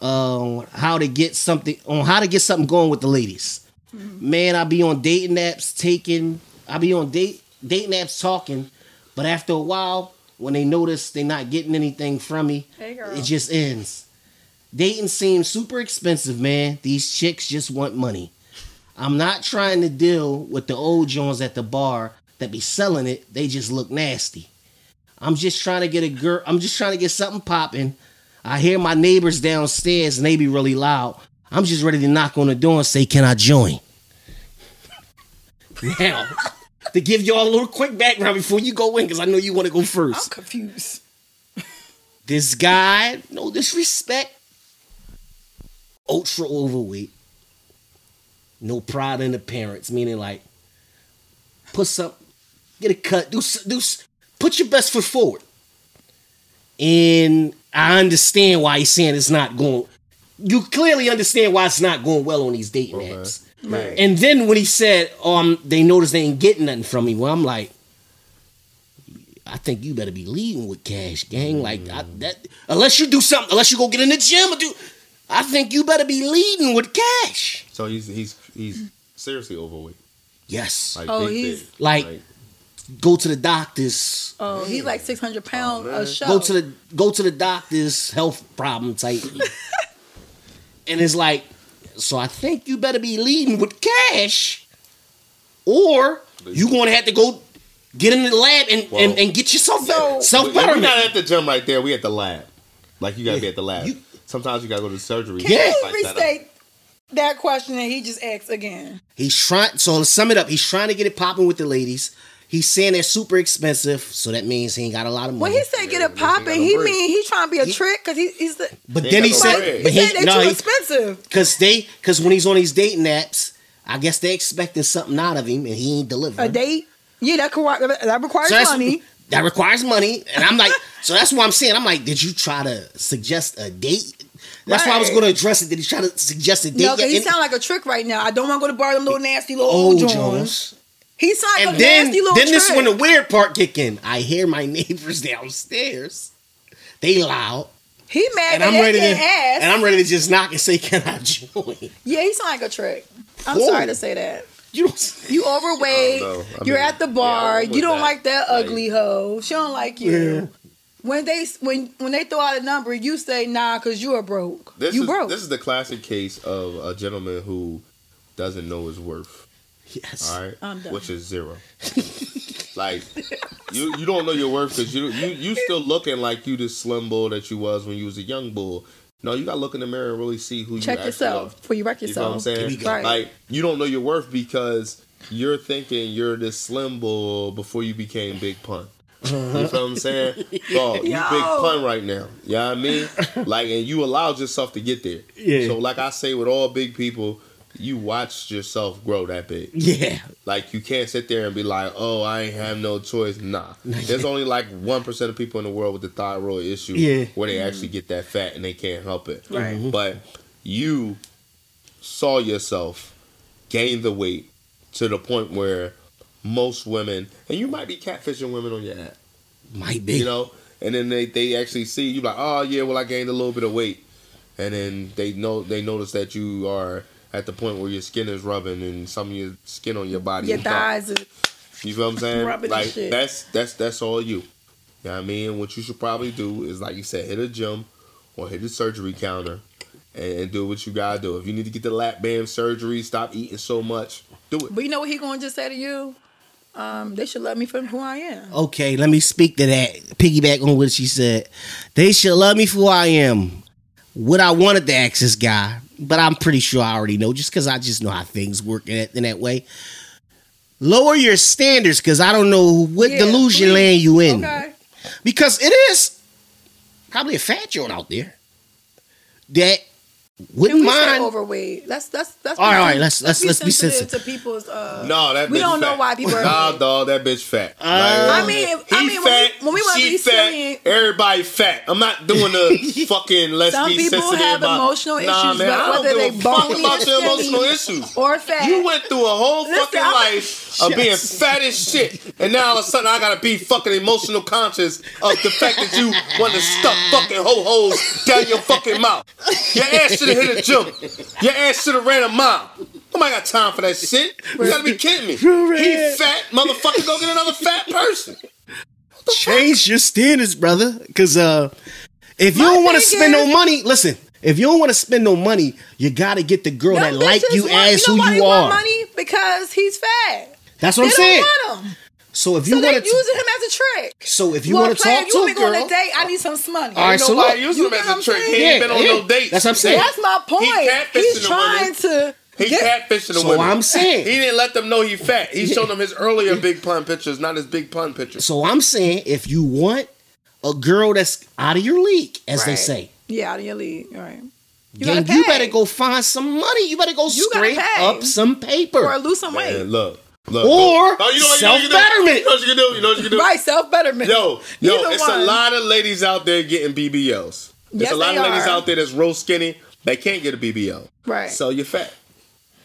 on how to get something on how to get something going with the ladies. Mm-hmm. Man, I be on dating apps taking, I be on date dating apps talking, but after a while, when they notice they're not getting anything from me, Hey, it just ends. Dating seems super expensive, man. These chicks just want money. I'm not trying to deal with the old Jones at the bar that be selling it. They just look nasty. I'm just trying to get a girl. I'm just trying to get something popping. I hear my neighbors downstairs and they be really loud. I'm just ready to knock on the door and say, "Can I join?" Now, to give y'all a little quick background before you go in, because I know you want to go first. I'm confused. This guy, no disrespect, ultra overweight, no pride in appearance, meaning like, put some, get a cut, do do, put your best foot forward. And I understand why he's saying it's not going. You clearly understand why it's not going well on these dating Okay. apps. Right. And then when he said, "Um, they noticed they ain't getting nothing from me," well, I'm like, I think you better be leading with cash, gang. Like I, that, unless you do something, unless you go get in the gym or do, I think you better be leading with cash. So he's he's he's seriously overweight. Yes, Like, Oh, big, he's- big. Like- go to the doctors. Oh, he's like 600 pounds man. a show. Go to the go to the doctor's health problem type. and it's like, so I think you better be leading with cash, or you going to have to go get in the lab and, Well- and, and get yourself So- self We- We're not at the gym right there. We at the lab. Like you gotta Yeah. be at the lab. You- Sometimes you gotta go to surgery. Can Yeah. you Like that. Uh, restate that question that he just asked again? He's trying. So to sum it up, he's trying to get it popping with the ladies. He's saying they're super expensive, so that means he ain't got a lot of money. When money. he said get it this popping, he no bread. mean he trying to be a He- trick because he, he's the. but They then ain't he no said, bread. He but said they no, too he- expensive. Cause they, cause when he's on these dating apps, I guess they're expecting something out of him, and he ain't delivering. A date? Yeah, that, co- that requires So money. That requires money, and I'm like, so that's why I'm saying, I'm like, did you try to suggest a date? That's why I was going to address it. Did he try to suggest a date? No, 'cause he sound like a trick right now. I don't want to go to bar them little nasty little old old Jones. Jones. He sound like And a then, nasty little then this is when the weird part kick in. I hear my neighbors downstairs. They loud. he mad and I'm ready to getting ass. and I'm ready to just knock and say, "Can I join?" yeah, he sound like a trick. I'm Whoa. sorry to say that. You don't. You overweight. I don't know. I You're at the bar. I'm you don't that. like that Like- ugly hoe. She don't like you. Yeah. When they when when they throw out a number, you say nah because you are broke. This you is broke. this is the classic case of a gentleman who doesn't know his worth. Yes. All right, I'm done. which is zero. like you, you don't know your worth because you you you still looking like you the slim bull that you was when you was a young bull. No, you gotta look in the mirror and really see who Check you actually yourself are. before you wreck You know what I'm saying? Here we go. Right. Like you don't know your worth because you're thinking you're this slim bull before you became big pun. You know what I'm saying? Dog, you big pun right now. You know what I mean? Like, and you allowed yourself to get there. Yeah. So, like I say with all big people, you watched yourself grow that big. Yeah. Like, you can't sit there and be like, oh, I ain't have no choice. Nah. There's only like 1% of people in the world with the thyroid issue Yeah. where they actually get that fat and they can't help it. Right. Mm-hmm. But you saw yourself gain the weight to the point where most women, and you might be catfishing women on your app, Might be. you know, and then they, they actually see you like, oh yeah, well I gained a little bit of weight, and then they know they notice that you are at the point where your skin is rubbing and some of your skin on your body Your is dark. thighs is You feel what I'm saying? Rubbing like shit. that's that's that's all you. You know what I mean? What you should probably do is like you said, hit a gym or hit a surgery counter and, and do what you gotta do. If you need to get the lap band surgery, stop eating so much, do it. But you know what he gonna just say to you? Um, they should love me for who I am. Okay, let me speak to that. Piggyback on what she said. They should love me for who I am. What I wanted to ask this guy, but I'm pretty sure I already know, just because I just know how things work in that, in that way. Lower your standards, because I don't know what Yeah, delusion please. land you in. Okay. Because it is probably a fat joint out there that wouldn't we say mind. overweight? Let's that's that's. All right, be all right, sen- let's- let's- let's be sensitive. to people's. Uh, No, that We bitch don't know why people are- Nah, dog, that bitch fat. Uh, I mean, if- I he mean, when we- fat, when we wanna she be fat, silly- everybody fat. I'm not doing the fucking let's Some be people sensitive have about. emotional nah, issues, man, but I don't whether give they a fuck bony about or your emotional issues. or fat. You went through a whole Listen, fucking I'm- life of being fat as shit, and now all of a sudden I gotta be fucking emotional conscious of the fact that you want to stuff fucking ho hos down your fucking mouth. Your ass should have hit a gym. Your ass should have ran a mile. Nobody got time for that shit. You gotta be kidding me. He fat motherfucker. Go get another fat person. change your standards, brother. Because uh, if you don't want to thing spend no money, listen. If you don't want to spend no money, you got to get the girl that like you want- as know who why you they want are. Money because he's fat. That's what They I'm saying. don't want him. So if you they're want to, using him as a trick. so if you well, want to player, talk you to want a me to go on a date? I need some money. All right, so Nobody look, using you him as a a I'm trick. He saying? ain't been on Yeah, no yeah. dates. That's what I'm saying. That's my point. catfishing He's trying to. He get, catfishing the So women. I'm saying- he didn't let them know he fat. He showed them his earlier big pun pictures, not his big pun pictures. so I'm saying if you want a girl that's out of your league, as they say, Yeah, out of your league. All right. You then gotta you better go find some money. You better go You scrape up some paper. or lose some weight. Man, look, look. Or Oh, you know what you know you can do? self-betterment. You know what you can do? You know what you can do? Right, self betterment. Yo, yo, Either it's a lot of ladies out there getting BBLs. There's Yes, a lot they of ladies are. out there that's real skinny. They can't get a BBL. Right. So you're fat.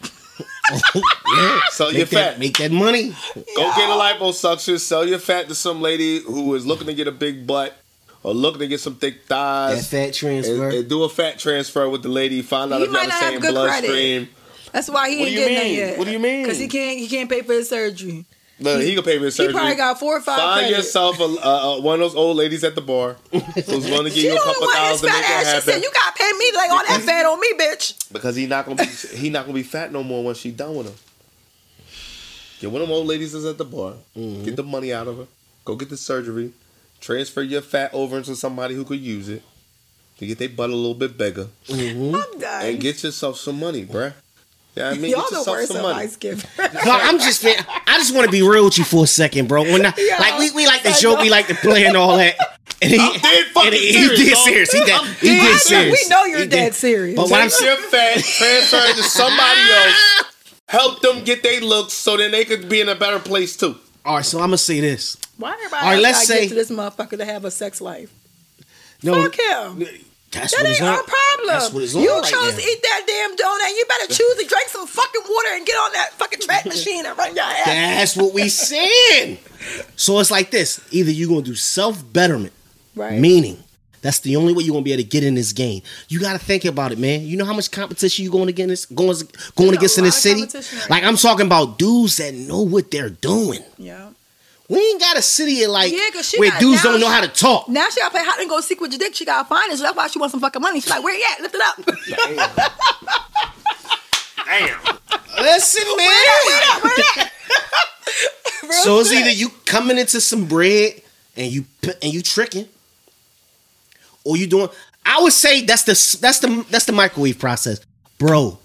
yeah. So you're that, fat. make that money. Go get a liposuction. Sell your fat to some lady who is looking to get a big butt or looking to get some thick That thighs. fat transfer. And, and do a fat transfer with the lady. Find out He if y'all the same good bloodstream. That's why he What ain't getting mean? that yet. What do you mean? Because he can't. He can't pay for his surgery. Look, he can pay for his surgery. He probably got four or five. Find credits. yourself a, uh, one of those old ladies at the bar who's going to give you a couple dollars to make fat it ass. She said, "You gotta pay me like all that fat on me, bitch." Because he not gonna be he not gonna be fat no more once she done with him. Get one of them old ladies that's at the bar. Mm-hmm. Get the money out of her. Go get the surgery. Transfer your fat over into somebody who could use it to get their butt a little bit bigger Mhm. I'm done. and get yourself some money, bruh. Yeah, I mean, Y'all get the worst some money. advice giver. No, I'm just saying. I just want to be real with you for a second, bro. When I, Yeah. like we, we like to I joke, we like to play and all that. And he, I'm dead fucking and he, serious, he did dog. serious. He did, I'm he dead did serious. serious. We know you're He dead did. serious. But what I'm Take your fat, transfer it to somebody else. Help them get their looks so then they could be in a better place too. all right, so I'm gonna say this. Why everybody All right, let's gotta say- get to this motherfucker to have a sex life? No, Fuck him. That's That what ain't our problem. That's what it's you chose to eat that damn donut. You better choose to drink some fucking water and get on that fucking track machine and run your ass. That's what we saying. So it's like this: either you're gonna do self betterment, Right. meaning that's the only way you're gonna be able to get in this game. You got to think about it, man. You know how much competition you going against going going against in this city. right Like now. I'm talking about dudes that know what they're doing. Yeah. We ain't got a city here like Yeah, 'cause she where got- dudes don't know how to talk. Now she gotta play hot and go seek with your dick. She gotta find it. So that's why she wants some fucking money. She's like, where you at? Lift it up. Damn. Listen, man. Where that? Real So it's shit. either you coming into some bread and you and you tricking, or you doing. I would say that's the that's the that's the microwave process, bro.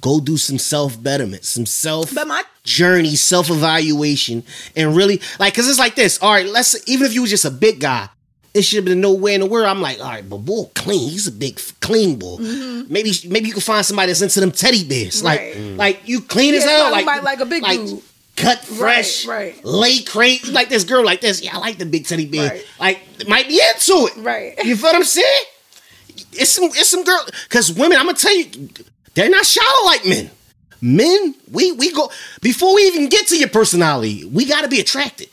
Go do some self betterment, some self But my journey, self evaluation, and really like because it's like this. All right, let's even if you was just a big guy, it should have been nowhere in the world. I'm like, all right, but bull clean. He's a big clean bull. Mm-hmm. Maybe maybe you can find somebody that's into them teddy bears. Right. Like like you clean as Yeah, hell. Like like a big dude. Cut fresh, right. lay crate. Like this girl like this. Yeah, I like the big teddy bear. Right. Like might be into it. Right. You feel what I'm saying? It's some it's some girl because women. I'm gonna tell you, they're not shallow like men. Men, we we go before we even get to your personality. We got to be attracted.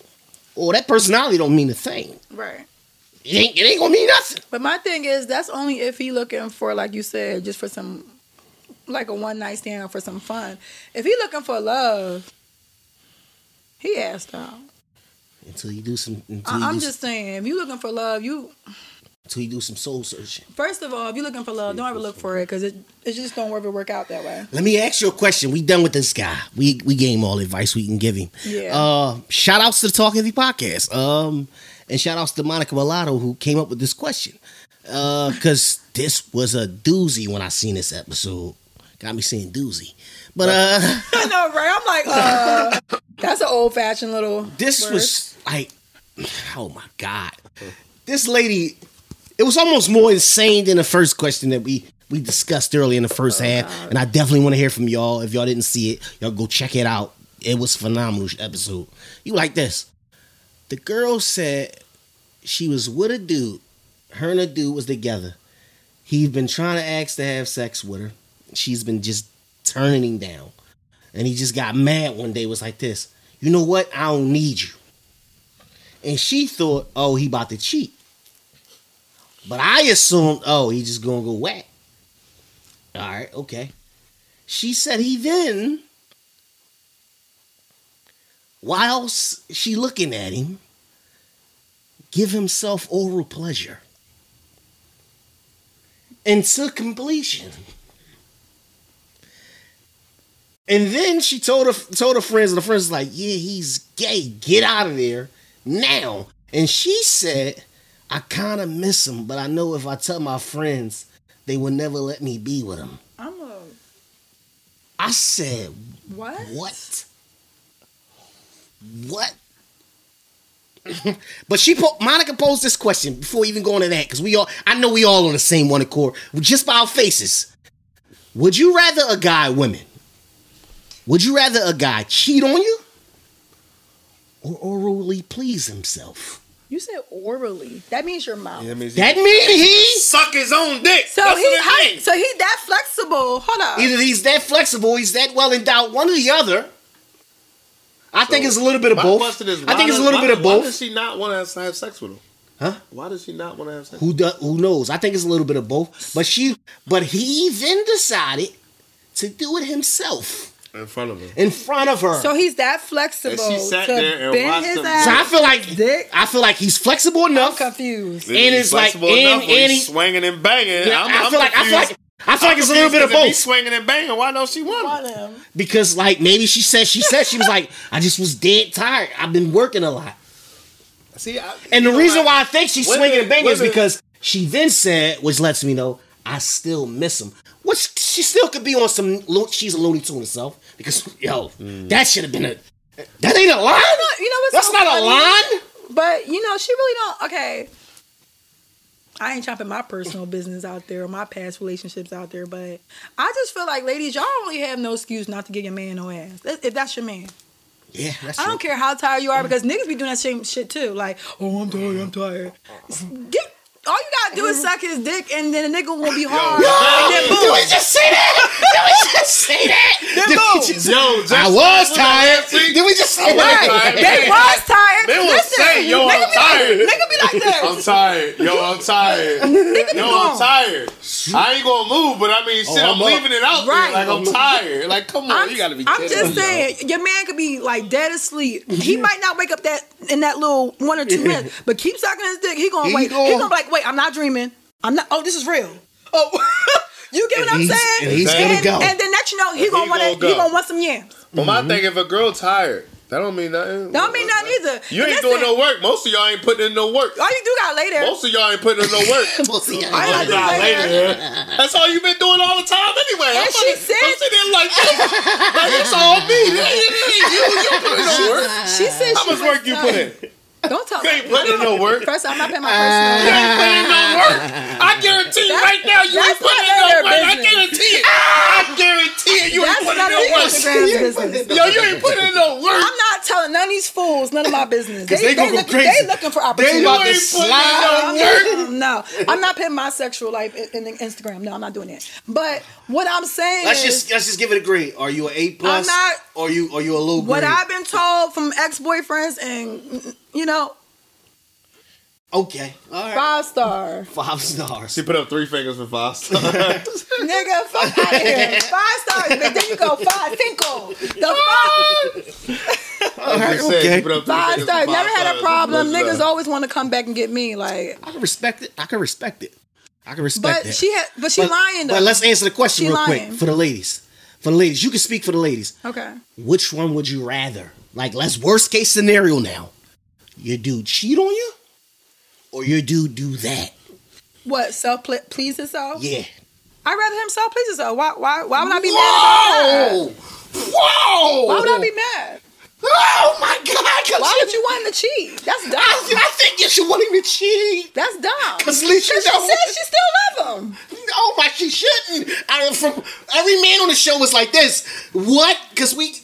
Or that personality don't mean a thing. right. It ain't it ain't gonna mean nothing. But my thing is, that's only if he looking for, like you said, just for some, like a one night stand or for some fun. If he looking for love, he asked out. Until you do some until you I, I'm do, just saying, if you looking for love, you until you do some soul searching. first of all, if you're looking for love, don't ever look for it because it it just don't ever work out that way. Let me ask you a question. We done with this guy. We we gave him all the advice we can give him. Yeah. Uh, shout outs to the Talk Heavy podcast. Um, and shout outs to Monica Mulatto who came up with this question. Uh, cause this was a doozy when I seen this episode. Got me saying doozy. But uh, I know, right? I'm like, uh, that's an old fashioned little. this word. was like, oh my god, this lady. It was almost more insane than the first question that we we discussed earlier in the first Oh, half, and I definitely want to hear from y'all. If y'all didn't see it, y'all go check it out. It was a phenomenal episode. You like this? The girl said she was with a dude. Her and a dude was together. He's been trying to ask to have sex with her. She's been just turning him down. And he just got mad one day, was like this. You know what? I don't need you. And she thought, oh, he about to cheat. But I assumed, oh, he just gonna go whack. All right, okay. She said he then, whilst she looking at him, give himself oral pleasure until completion. And then she told her told her friends, and the friends like, "Yeah, he's gay. Get out of there now." And she said, "I kind of miss him, but I know if I tell my friends, they will never let me be with him." I'm a I said, what? "What? What?" but she po- Monica posed this question before even going to that because we all I know we all on the same one accord just by our faces. Would you rather a guy, women? Would you rather a guy cheat on you or orally please himself? You said orally. That means your mouth. Yeah, that means That he mean he suck his own dick. So That's he, how, means. so he that flexible. Hold up. either he's that flexible, he's that well endowed, one or the other. I think it's a little bit of My both. question is, I why think it's a little why- bit of both. Why does she not want to have sex with him? Huh? Why does she not want to have sex? Who do, who knows? I think it's a little bit of both. But she but he then decided to do it himself in front of her? in front of her. so he's that flexible And she sat to there and bend watched his him- ass. So I feel like Dick. I feel like he's flexible I'm enough. confused. And it's like- Flexible and- enough where and he's swinging and banging. Yeah, I'm, I I'm feel like I feel like. I feel like it's a little bit of if both. He's swinging and banging. Why don't she want Want him? him. Because like maybe she said she said she was like I just was dead tired. I've been working a lot. See, I, And the you know, reason I- why I think she's women- swinging and banging is women- because she then said, which lets me know I still miss him. Which she still could be on some. lo- She's a Looney Tune herself because yo, Mm. that should have been a. That ain't a line. You know what's That's so not a funny? line. But you know, she really don't. Okay, I ain't chopping my personal business out there or my past relationships out there. But I just feel like, ladies, y'all only have no excuse not to get your man no ass. If that's your man, Yeah, that's I don't care how tired you are because niggas be doing that same shit too. Like, oh, I'm tired, I'm tired. Get. All you gotta do is suck his dick, and then the nigga won't be hard. and then Did we just say that? Did we just say that? Did we just- Yo, just I was tired. Did we just say I that? tired. They was tired. They will Listen, say, yo, I'm be like- tired. Nigga be like this. I'm tired. Yo, I'm tired. Yo, I'm tired. I ain't gonna move, but I mean, oh, shit, Oh, I'm, I'm leaving it out Right. there. Like, I'm tired. Like, come on, I'm, you gotta be tired. I'm just me, yo. saying, your man could be like dead asleep. He might not wake up that in that little one or two minutes, but keep sucking his dick. He gonna He wait. gonna- He gonna be like, wait, I'm not dreaming. I'm not. Oh, this is real. Oh, you get what And I'm he's- saying? and he's gonna and, go. And then next you know, he gonna he want gonna go. He gonna want some yams. But my mm-hmm. thing, if a girl tired, that don't mean nothing. Don't mean nothing either. You ain't Listen, doing no work. Most of y'all ain't putting in no work. All you do got lay there. Most of y'all ain't putting in no work. We'll see. I ain't Y'all got lay lay there. there. That's all you've been doing all the time anyway. And I'm, she like- said- I'm sitting there like, like it's all me. You, you, you, you put in no work. She said How much work you put in? Don't tell You ain't putting in no work. First, I'm not paying my uh, You personal. ain't putting in no work. I guarantee you right now you ain't that's putting in no work. I guarantee it. Ah! I guarantee it. You ain't That's putting in no work. Instagram's business. Yo, you ain't putting in no work. I'm not telling none of these fools none of my business. They, they they, go look, crazy. they looking for They about to ain't putting slide. no no, I'm not putting my sexual life in, in Instagram. No, I'm not doing that. But what I'm saying Let's is, just let's just give it a grade. Are you an eight plus? I'm not- Or you are you a low grade? what I've been told from ex boyfriends, and you know, Okay. All right. five star, Five stars. She put up three fingers for five stars. nigga, fuck out of here. Five stars, but then you go five cinco. The fuck, I'm just saying, okay. she put up three five fingers for stars. Never had a problem. Niggas always want to come back and get me. Like, I can respect it. I can respect it. I can respect but that. she had, but she but, lying though. But let's answer the question She real lying. quick for the ladies. For the ladies, you can speak for the ladies. okay. Which one would you rather? Like, let's worst case scenario now. Your dude cheat on you, or your dude do that? What self please himself? Yeah. I'd rather him self please himself. Why? Why? Why would I be mad? Whoa! Whoa! Why would I be mad? Oh my God! 'cause Why you- would you want him to cheat? That's dumb. I, I think you should want him to cheat. That's dumb. 'Cause at least you she know- said she still love him. Oh my, she shouldn't. I, from every man on the show was like this. What? Because we.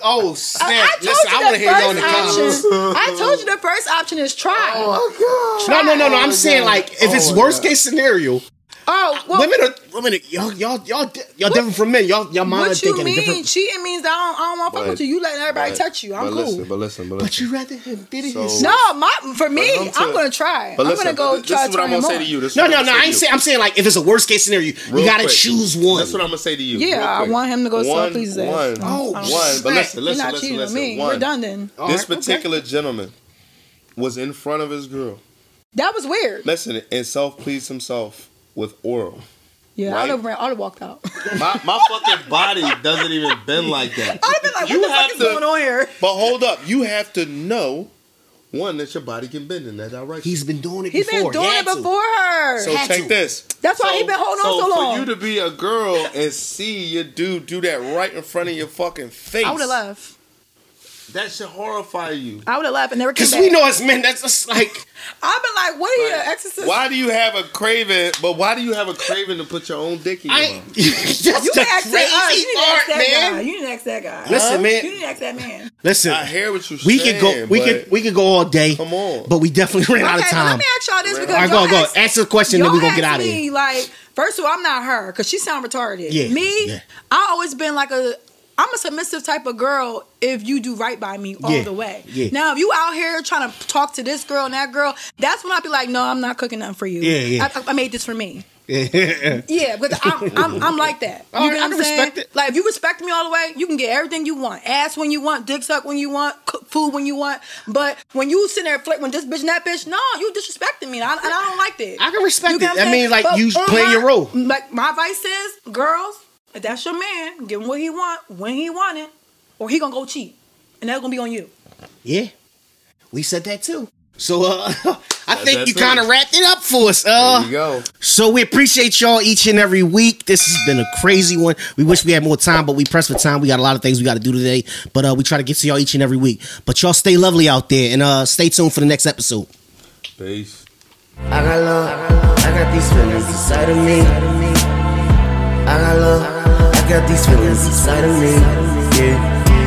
Oh snap! I, I told Listen, I you want to the hear you on the first comments. option. I told you the first option is try. Oh, God. No, no, no, no. I'm saying like if it's Oh, my worst God. case scenario, Oh, well, women are women. Are, y'all, y'all, y'all, y'all different from men. Y'all, y'all mind what you thinking mean? different. Cheating means that I don't, I don't want to fuck with you. You letting everybody but- touch you. I'm but cool. Listen, but listen, but listen. But you rather him did it So- yourself. no, my for me, But I'm I'm gonna try. But I'm listen, gonna go this try is what I'm gonna say to you. This No, no, I'm no. I ain't saying. I'm saying like if it's a worst case scenario, Real you gotta quick. choose one. That's what I'm gonna say to you. Yeah, I want him to go one, self please his ass. One, Oh, one. But listen, You're listen, not listen, cheating listen. me. One. We're done then. This particular gentleman was in front of his girl. That was weird. Listen, and self pleased himself with oral. Yeah, Right. I'd have ran, I'd have walked out. My my fucking body doesn't even bend like that. I'd have been like, what You the fuck have is to- going on here? But hold up, you have to know one that your body can bend in that direction. He's been doing it He's before. been doing He it had to. before her. so had check to. this. That's why he been holding on so long. for you to be a girl and see your dude do that right in front of your fucking face, I would have left. That should horrify you. I would have laughed and never came back. Because we know as men, that's just like I've been like, what are you, Like, exorcist? Why do you have a craving? But why do you have a craving to put your own dick in your mouth? That's You can ask crazy that. Uh, you need to ask part, that guy. You need to ask that guy. Listen, man. You need to ask that man. Listen, I hear what you're we saying. could go. We but could. We could go all day. Come on. But we definitely ran out of Okay, but let time. me ask y'all this because All right, y'all go, go. asked- Answer the question, then y'all we gonna get out of me, here. Like, first of all, I'm not her because she sound retarded. Yeah, Me, yeah. I always been like a. I'm a submissive type of girl if you do right by me all Yeah, the way. yeah. Now, if you out here trying to talk to this girl and that girl, that's when I'd be like, no, I'm not cooking nothing for you. Yeah, yeah. I, I made this for me. Yeah. But I'm, I'm, I'm like that. You right, I what I'm saying? respect it. Like if you respect me all the way, you can get everything you want. Ass when you want, dick suck when you want, cook food when you want. But when you sitting there flirt when this bitch and that bitch, no, you disrespecting me, and I, and I don't like that. I can respect You it. I'm mean, like, But you my- your role. Like my advice is, girls, if that's your man, give him what he want when he want it, or he gonna go cheat, and that's gonna be on you. Yeah, we said that too. So uh, I think you kind of wrapped it up for us. There Uh, you go. so we appreciate y'all each and every week. This has been a crazy one. We wish we had more time, but we pressed for time. We got a lot of things we got to do today, but uh, we try to get to y'all each and every week. But y'all stay lovely out there, and uh, stay tuned for the next episode. Peace. I got love, I got these feelings inside of me. I got love, I got these feelings inside of me. Yeah.